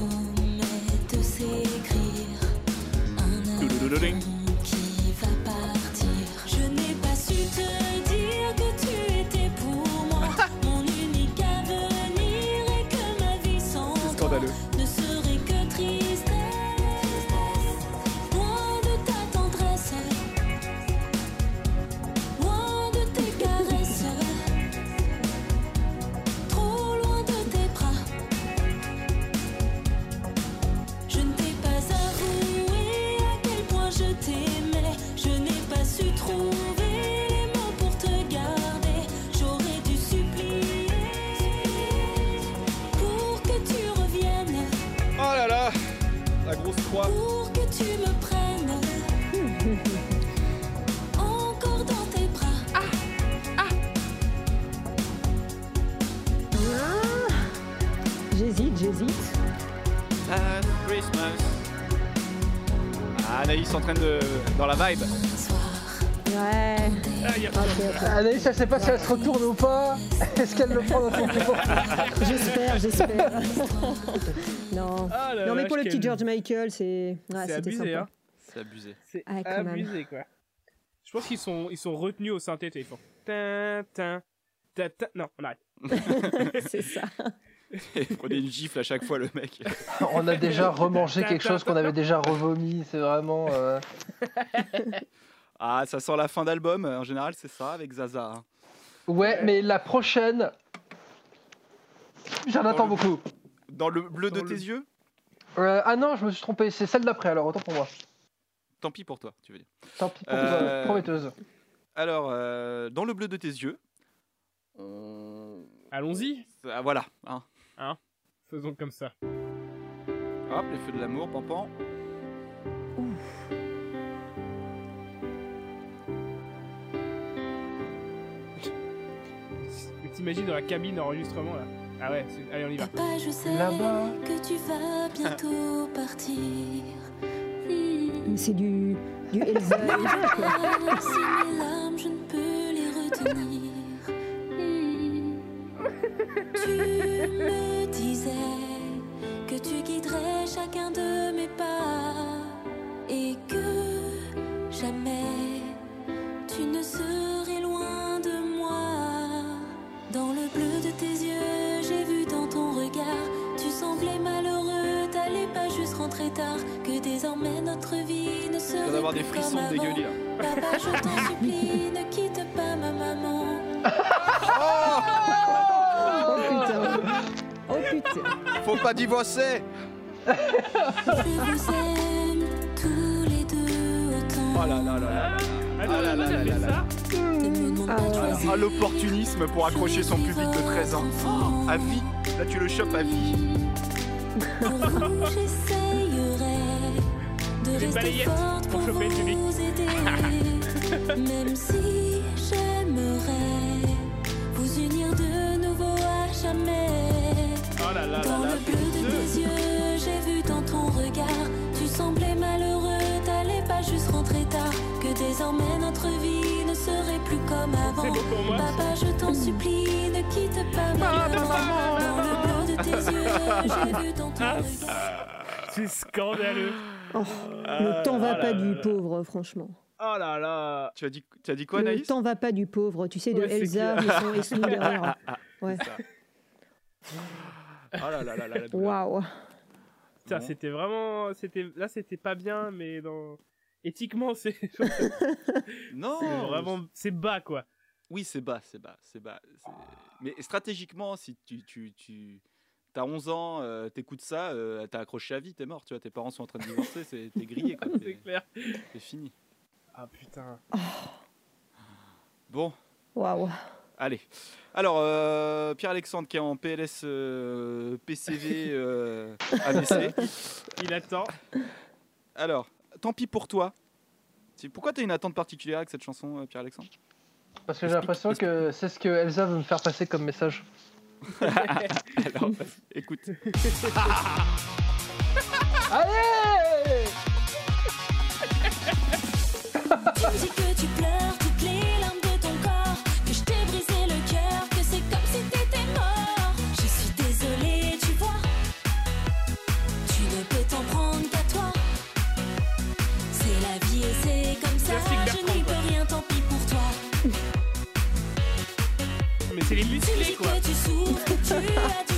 Elle sait pas si elle se retourne ou pas. Est-ce qu'elle le prend dans son cou J'espère, j'espère. non. Ah Non, mais pour le petit George Michael, c'est. Ouais, C'est abusé, sympa. hein. C'est abusé. C'est Ah, abusé, quoi. Je pense qu'ils sont, ils sont retenus au synthé, ils font tin, tin, tin, tin. Non, on arrête. c'est ça. Prenez une gifle à chaque fois, le mec. On a déjà remangé quelque chose qu'on avait déjà revomi. C'est vraiment. euh, Ah, ça sent la fin d'album. En général, c'est ça avec Zaza. hein. Ouais, mais la prochaine. J'en attends le- beaucoup. Dans le bleu de tes yeux? Euh, ah non, je me suis trompé. C'est celle d'après, alors autant pour moi. Tant pis pour toi, tu veux dire. Tant pis pour Euh, toi, prometteuse. Alors, euh, dans le bleu de tes yeux. on- Allons-y, Ah, voilà. hein. faisons comme ça. Hop, les feux de l'amour, pampan. Mais T'imagines dans la cabine d'enregistrement là Ah ouais, c'est- allez on y va. papa, je sais Là-bas. que tu vas bientôt partir. Hmm. C'est du. du Elsa quoi. Ah, Si mes larmes, je ne peux les retenir. Hmm. Tu me disais que tu guiderais chacun de mes pas et que jamais tu ne serais semblais malheureux, t'allais pas juste rentrer tard, que désormais notre vie ne Il serait va avoir des plus frissons comme avant. dégueulis là. Papa, je t'en supplie, ne quitte pas ma maman. Oh putain. Oh putain. Faut pas divorcer Je vous aime tous les deux autant. Oh là là là là. Attends, Ah là là là là Ah choisir. Ah, l'opportunisme pour accrocher son public de 13 ans. Oh, à vie Là, tu le chopes à vie. J'essayerai de rester forte pour vous aider. Même si j'aimerais vous unir de nouveau à jamais. Oh là là là Dans là, le bleu de tes yeux, j'ai vu dans ton regard. Tu semblais malheureux, t'allais pas juste rentrer tard. Que désormais notre vie ne serait plus comme avant. Pour moi. Papa, je t'en supplie, ne quitte pas ma maman. Dans le bleu de tes yeux, j'ai vu Ah. C'est scandaleux. Oh, le temps va pas du pauvre, franchement. Oh là là. Tu as dit, tu as dit quoi, le Naïs? temps va pas du pauvre. Tu sais, de Ouais, Elsa, mais sans Esnou derrière. Ouais. Oh là là là là. Waouh. Bon. c'était vraiment, c'était là, c'était pas bien, mais dans éthiquement, c'est Non, c'est vraiment, c'est bas quoi. Oui, c'est bas, c'est bas, c'est bas. Mais stratégiquement, si tu, tu, tu as 11 ans, euh, t'écoutes ça, euh, t'as accroché à vie, t'es mort, tu vois, tes parents sont en train de divorcer, c'est- t'es grillé, quoi, c'est t'es clair. t'es fini. Ah putain. Bon, Waouh. allez. Alors, euh, Pierre-Alexandre qui est en PLS euh, PCV euh, AVC. Il attend. Alors, tant pis pour toi. C'est- Pourquoi t'as une attente particulière avec cette chanson, Pierre-Alexandre? Parce que j'ai l'impression que c'est ce que Elsa veut me faire passer comme message. Alors, écoute. Allez Tu me dis que tu pleures Mais c'est les Tu me musclés dis quoi.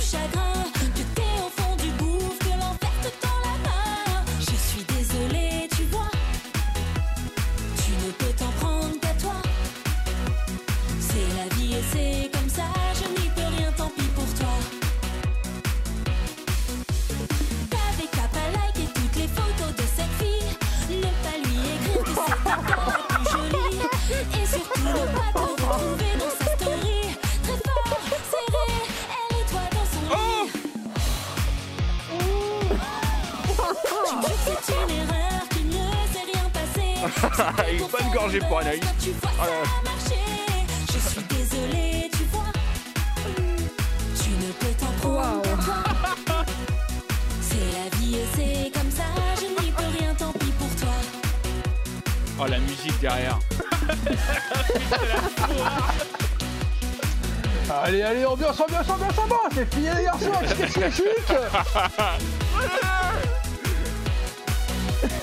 Chic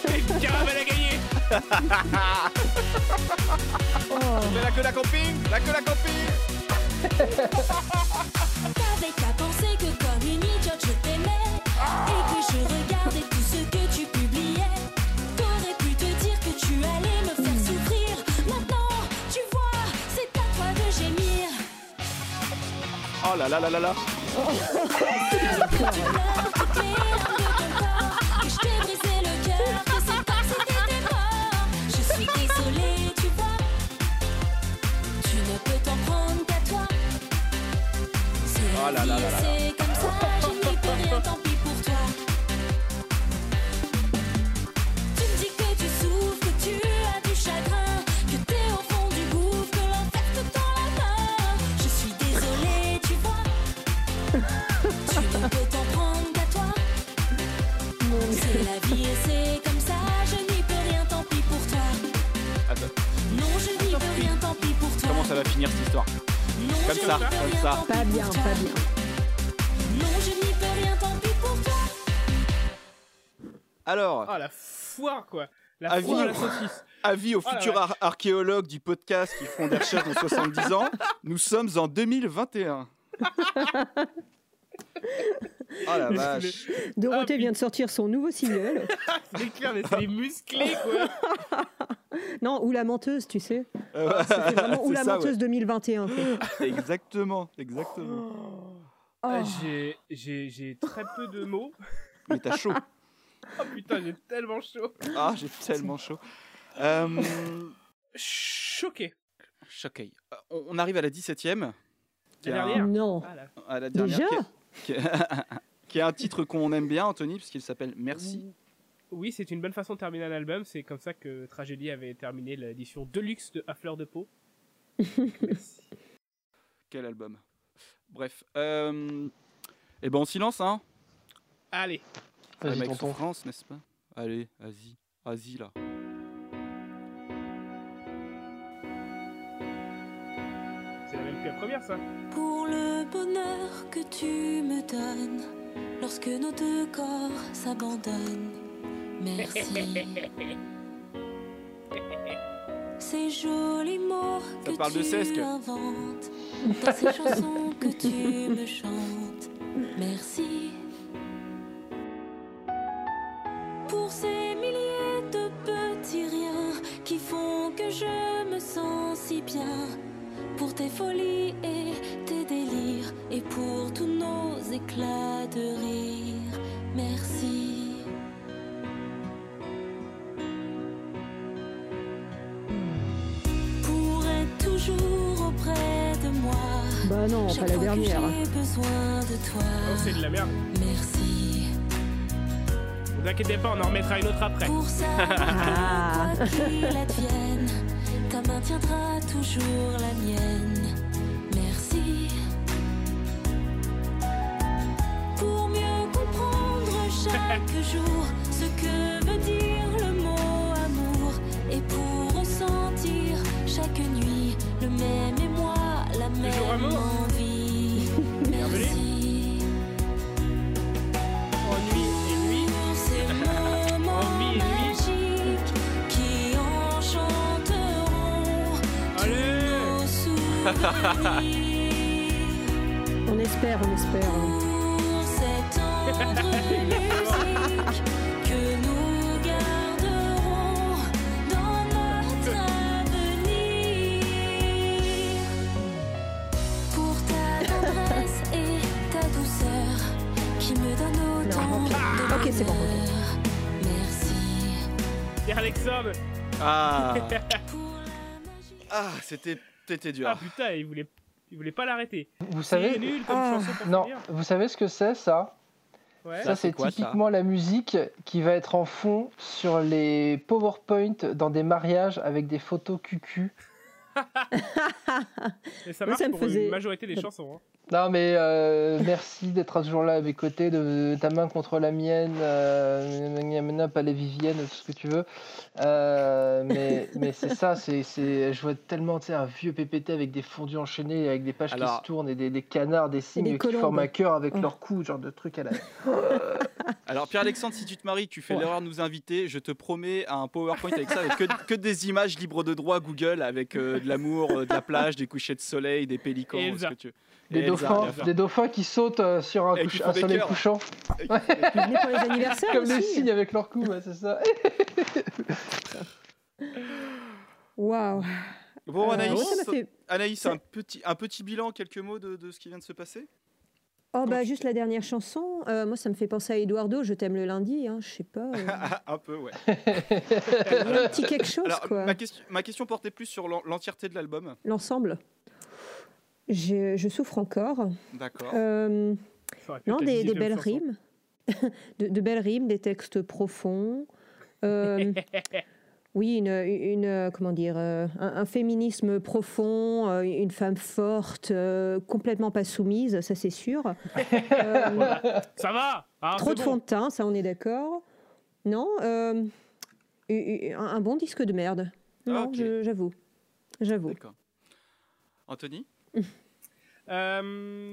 Une caravane à gagner. La queue la camping La queue la camping. T'avais qu'à penser que comme une idiote je t'aimais. Et que je regardais tout ce que tu publiais. T'aurais pu te dire que tu allais me faire souffrir. Maintenant, tu vois, c'est à toi de gémir. Oh là là là là là Tu foire quoi. La Avis. foire à la saucisse. avis aux Oh futurs ar- archéologues du podcast qui font des recherches dans 70 ans, nous sommes en 2021. Oh la vache Dorothée Ah, vient de sortir son nouveau single. C'est clair, mais c'est les musclés quoi. non, ou la menteuse, tu sais. Euh, vraiment ou la ça, menteuse 2021. quoi. ouais. Exactement, exactement. Ah, Oh. J'ai, j'ai très peu de mots. Mais t'as chaud. Oh putain, j'ai tellement chaud. Ah, j'ai tellement chaud. Euh, Choqué. choqué. Euh, On on arrive à la 17ème. qui La un- Non. Ah, à la dernière, Déjà qui est- qui est, qui est un titre qu'on aime bien, Anthony, puisqu'il s'appelle Merci. oui, c'est une bonne façon de terminer un album. C'est comme ça que Tragédie avait terminé l'édition deluxe de À fleur de peau. Merci. Quel album. Bref. Euh... Et ben on s'y lance, hein Allez, Mec tonton. France, n'est-ce pas? Allez, vas-y. Vas-y, là. c'est la même que la première, ça? Pour le bonheur que tu me donnes lorsque nos deux corps s'abandonnent. Merci. Ces jolis mots Ça que parle de tu sesque. inventes dans ces chansons que tu me chantes. Merci. Ces milliers de petits riens qui font que je me sens si bien. Pour tes folies et tes délires et pour tous nos éclats de rire. Merci. Pour être toujours auprès de moi. Bah non, pas Chaque la fois que dernière. j'ai besoin de toi. Oh, c'est de la merde. Ne vous inquiétez pas, on en remettra une autre après. Pour ça, Ah. quoi qu'il advienne, ta main tiendra toujours la mienne. Merci. Pour mieux comprendre chaque jour ce que me donne autant Non, ok. c'est bon. Merci. Pierre Alexandre Ah. Ah, c'était dur. Ah putain, il voulait, il voulait pas l'arrêter. Vous savez nul comme Ah. chanson pour Non, finir. vous savez ce que c'est ça Ouais. Ça, Ça, c'est ça typiquement la musique qui va être en fond sur les PowerPoint dans des mariages avec des photos cucu. Et ça marche ça pour faisait- une majorité des chansons. hein. Non, mais euh, merci d'être toujours là à mes côtés, de ta main contre la mienne, euh, pas les Vivienne, tout ce que tu veux. Euh, mais mais c'est ça, c'est, c'est, je vois tellement tu sais, un vieux PPT avec des fondus enchaînés, avec des pages qui Alors- se tournent et des, des canards, des signes des qui forment un cœur avec Oh. leur cou, genre de trucs à la. Alors Pierre-Alexandre, si tu te maries, tu fais Ouais. l'erreur de nous inviter, je te promets un PowerPoint avec ça, avec que, que des images libres de droit Google, avec euh, de l'amour, euh, de la plage, des couchers de soleil, des pélicans, ce que tu veux. Des dauphins, des dauphins qui sautent euh, sur un, couche- font un soleil couchant, pour les anniversaires comme aussi. signes avec leur cou, ouais, c'est ça. Waouh. Bon Euh, Anaïs, fait- Anaïs, un petit, un petit bilan, quelques mots de, de ce qui vient de se passer? Oh bah juste la dernière chanson. Euh, moi ça me fait penser à Eduardo. Je t'aime le lundi. Hein, je sais pas. euh, Un peu, ouais. un petit quelque chose Alors, quoi. ma, question, ma question portait plus sur l'en- l'entièreté de l'album. L'ensemble. Je, je souffre encore. D'accord. Euh, non, des, des 18e belles chanson. rimes. de, de belles rimes, des textes profonds. Euh, oui, une, une, comment dire, euh, un, un féminisme profond, euh, une femme forte, euh, complètement pas soumise, ça c'est sûr. Euh, Ça va ah, trop de bon. fond de teint, ça on est d'accord. Non, euh, un, un bon disque de merde. Non, ok. je- j'avoue. J'avoue. D'accord. Anthony? Euh,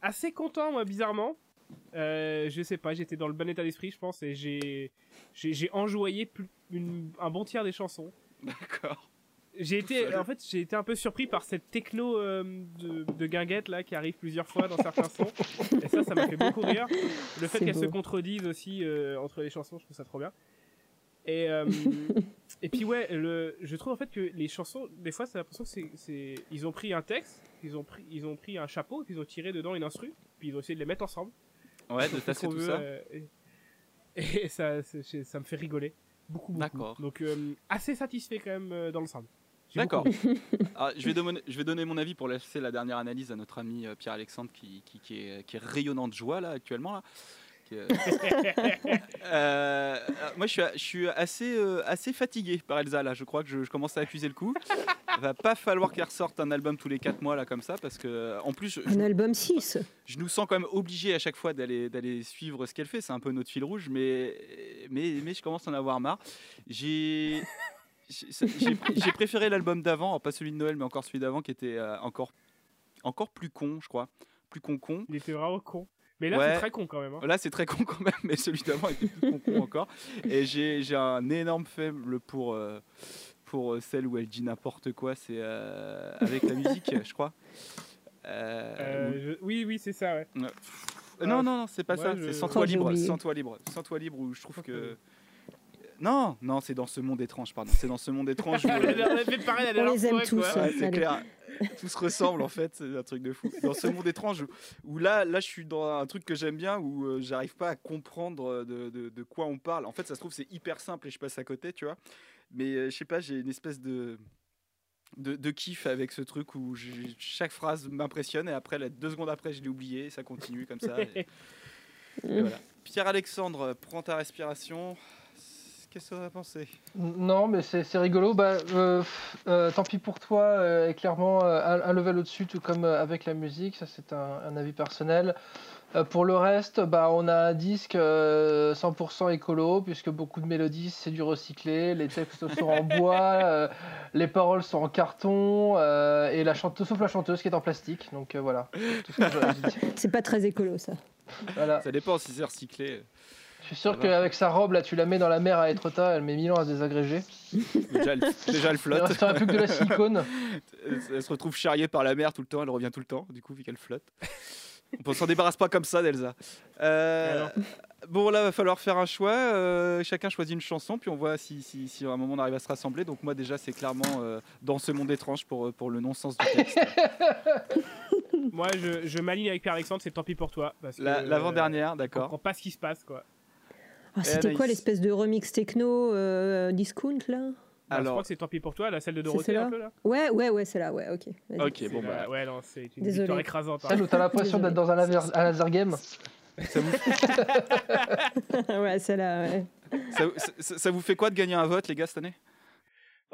assez content, moi, bizarrement. Euh, je sais pas, j'étais dans le bon état d'esprit, je pense, et j'ai j'ai enjoyé plus- une- un bon tiers des chansons. D'accord. J'ai été, en fait, j'ai été un peu surpris par cette techno euh, de, de guinguette là qui arrive plusieurs fois dans certains sons. Et ça, ça m'a fait beaucoup rire. Le fait C'est qu'elles se contredisent aussi euh, entre les chansons, je trouve ça trop bien. Et euh, et puis ouais, le, je trouve en fait que les chansons, des fois, c'est l'impression que c'est, c'est, ils ont pris un texte, ils ont pris, ils ont pris un chapeau, puis ils ont tiré dedans une instru, puis ils ont essayé de les mettre ensemble. Ouais, de tasser tout veut, ça. euh, et, et ça, c'est- ça me fait rigoler beaucoup, beaucoup. D'accord. Donc euh, assez satisfait quand même euh, dans l'ensemble. J'ai D'accord. Ah, je, vais donner, je vais donner mon avis pour laisser la dernière analyse à notre ami Pierre-Alexandre qui, qui, qui est, qui est rayonnant de joie là actuellement. Là, euh, euh, moi, je suis, je suis assez, euh, assez fatigué par Elsa là. Je crois que je, je commence à accuser le coup. Va pas falloir qu'elle ressorte un album tous les 4 mois là comme ça parce que en plus, je, Un album 6. je nous sens quand même obligé à chaque fois d'aller d'aller suivre ce qu'elle fait. C'est un peu notre fil rouge, mais mais mais je commence à en avoir marre. J'ai j'ai j'ai- j'ai préféré l'album d'avant, pas celui de Noël, mais encore celui d'avant qui était euh, encore encore plus con, je crois, plus con con. Il était vraiment con. Mais là, Ouais. c'est très con quand même. hein. Là, c'est très con quand même, mais celui d'avant était plus con, con encore. Et j'ai un énorme faible pour, euh, pour euh, celle où elle dit n'importe quoi. C'est euh, avec la musique, je crois. Euh, je- Oui, oui, c'est ça, ouais. Non, non, non, c'est pas Ouais, ça. je- C'est Sans toi libre. Sans toi libre. Sans toi libre, où je trouve que. Non, non, c'est dans ce monde étrange, pardon. C'est dans ce monde étrange où. On les aime tous, c'est clair. Tout se ressemble en fait, c'est un truc de fou. Dans ce monde étrange où, où là, là, je suis dans un truc que j'aime bien où euh, j'arrive pas à comprendre euh, de, de- de quoi on parle. En fait, ça se trouve c'est hyper simple et je passe à côté, tu vois. Mais euh, je sais pas, j'ai une espèce de, de de kiff avec ce truc où chaque phrase m'impressionne et après, là, deux secondes après, je l'ai oublié, et ça continue comme ça. et- et voilà. Pierre Alexandre, prends ta respiration. Qu'est-ce que tu as pensé Non, mais c'est rigolo. Bah, euh, euh, tant pis pour toi, euh, clairement euh, un, un level au-dessus, tout comme euh, avec la musique. Ça, c'est un, un avis personnel. Euh, pour le reste, bah, on a un disque euh, 100% écolo, puisque beaucoup de mélodies, c'est du recyclé. Les textes sont en bois, euh, les paroles sont en carton, euh, et la chanteuse, sauf la chanteuse qui est en plastique. Donc euh, voilà. Ce. C'est pas très écolo, ça. Voilà. Ça dépend si c'est recyclé. Je suis sûr qu'avec sa robe, là, tu la mets dans la mer à Etretat, elle met mille ans à se désagréger. Déjà, elle, déjà, elle Il flotte. resterait plus que de la silicone. Elle, elle se retrouve charriée par la mer tout le temps, elle revient tout le temps, du coup, vu qu'elle flotte. On s'en débarrasse pas comme ça d'Elsa. Euh, bon, là, va falloir faire un choix. euh, chacun choisit une chanson, puis on voit si, si, si à un moment on arrive à se rassembler. Donc, moi, déjà, c'est clairement euh, dans ce monde étrange pour, pour le non-sens du texte. Moi, je, je m'aligne avec Pierre-Alexandre, c'est tant pis pour toi. La- euh, L'avant-dernière, d'accord. comprends pas ce qui se passe, quoi. Ah, C'était quoi l'espèce de remix techno euh, discount, là? Alors... Je Alors, crois que c'est tant pis pour toi, la celle de Dorothée, un peu, là? Ouais, ouais, ouais, c'est là, ouais, ok. Ok, bon, C'est bah, Ouais, non, c'est une Désolée. victoire écrasante. hein. Celle où t'as l'impression d'être dans un laser, un laser game? ça vous, ouais, celle-là, ouais. ça, ça- ça vous fait quoi de gagner un vote, les gars, cette année?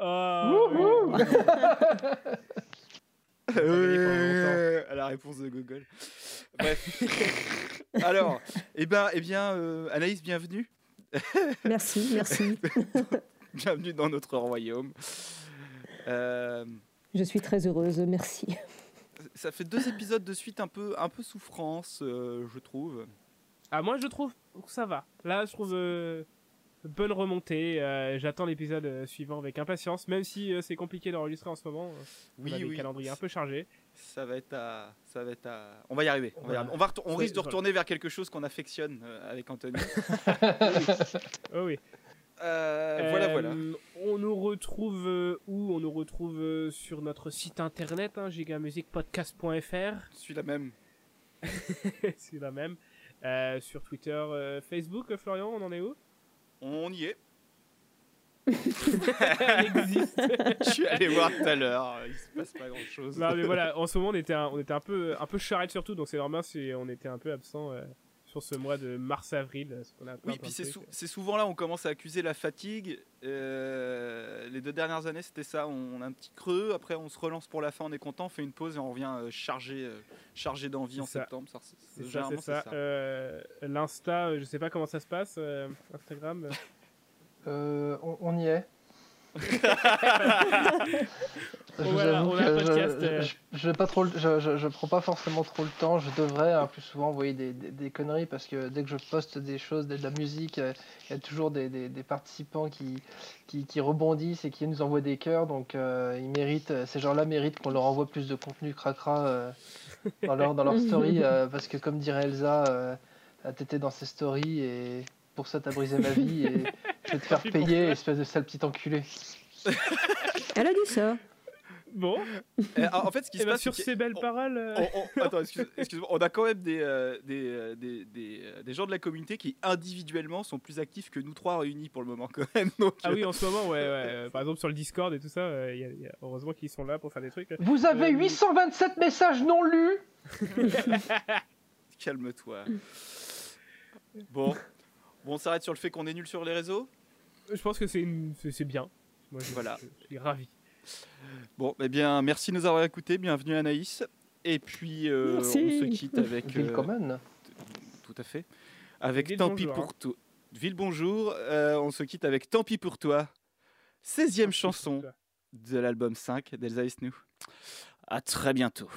Oh, Euh, à la réponse de Google. Bref. Alors, eh ben, eh bien, euh, Anaïs, bienvenue. Merci, merci. Bienvenue dans notre royaume. Euh, Je suis très heureuse, merci. ça fait deux épisodes de suite un peu, un peu souffrance, euh, je trouve. Ah, moi, je trouve que ça va. Là, je trouve euh, bonne remontée. euh, J'attends l'épisode euh, suivant avec impatience, même si euh, c'est compliqué d'enregistrer en ce moment. Oui, on a des oui. calendriers un peu chargés. Ça va être à, ça va être à. On va y arriver. On, va y Voilà. arriver. On va on risque de voilà. retourner vers quelque chose qu'on affectionne euh, avec Anthony. Oh oui. Euh, voilà, voilà. On nous retrouve euh, où? On nous retrouve euh, sur notre site internet, hein, gigamusicpodcast.fr. Suis la même. c'est la même. Sur Twitter, Facebook, Florian, on en est où? On y est. Elle existe. Je suis allé voir tout à l'heure. Il se passe pas grand chose. non mais voilà, en ce moment on était un, on était un peu un peu charrette surtout, donc c'est normal si on était un peu absent euh, sur ce mois de mars-avril. Oui, puis c'est, trucs. sou- c'est souvent là où on commence à accuser la fatigue. Euh, les deux dernières années, c'était ça. On a un petit creux, après on se relance pour la fin, on est content, on fait une pause et on revient euh, chargé, euh, chargé d'envie en ça. septembre. Ça, c'est- C'est ça, généralement, c'est ça. Euh, L'insta, je sais pas comment ça se passe. euh, Instagram. on, on y est. Voilà, avoue on a un que je- podcast, je, euh. je, je vais pas trop, le- je, je, je prends pas forcément trop le temps. Je devrais hein, plus souvent envoyer des, des, des conneries parce que dès que je poste des choses, de la musique, euh, il y a toujours des, des, participants qui, qui, qui rebondissent et qui nous envoient des cœurs. Donc euh, ils méritent, euh, ces gens-là méritent qu'on leur envoie plus de contenu cracra dans leur dans leur story parce que comme dirait Elsa, t'étais dans ses stories et pour ça t'as brisé ma vie et je vais te faire payer, espèce de sale petit enculé. Elle a dit ça. Bon, Euh, en fait, ce qui et se ben passe, sur ces belles on- paroles. euh, on- on- attends, excuse- excuse-moi, on a quand même des, euh, des, euh, des, des, des gens de la communauté qui individuellement sont plus actifs que nous trois réunis pour le moment quand même. Donc, Ah oui, en ce moment, ouais, ouais. euh, Par exemple, sur le Discord et tout ça, euh, il y a- il y a- heureusement qu'ils sont là pour faire des trucs. Vous avez Euh, 827 messages non lus calme-toi. Bon. Bon, on s'arrête sur le fait qu'on est nul sur les réseaux? Je pense que c'est une... bien. Moi, je, Voilà. je- je suis ravi. Bon, eh bien, merci de nous avoir écoutés. Bienvenue Anaïs. Et puis, euh, on se quitte avec. euh, Willkommen. tout à fait. Avec Ville Tant pis pour toi. Ville bonjour. euh, on se quitte avec Tant pis pour toi. 16e chanson de l'album 5 d'Elsa Esnou. À très bientôt.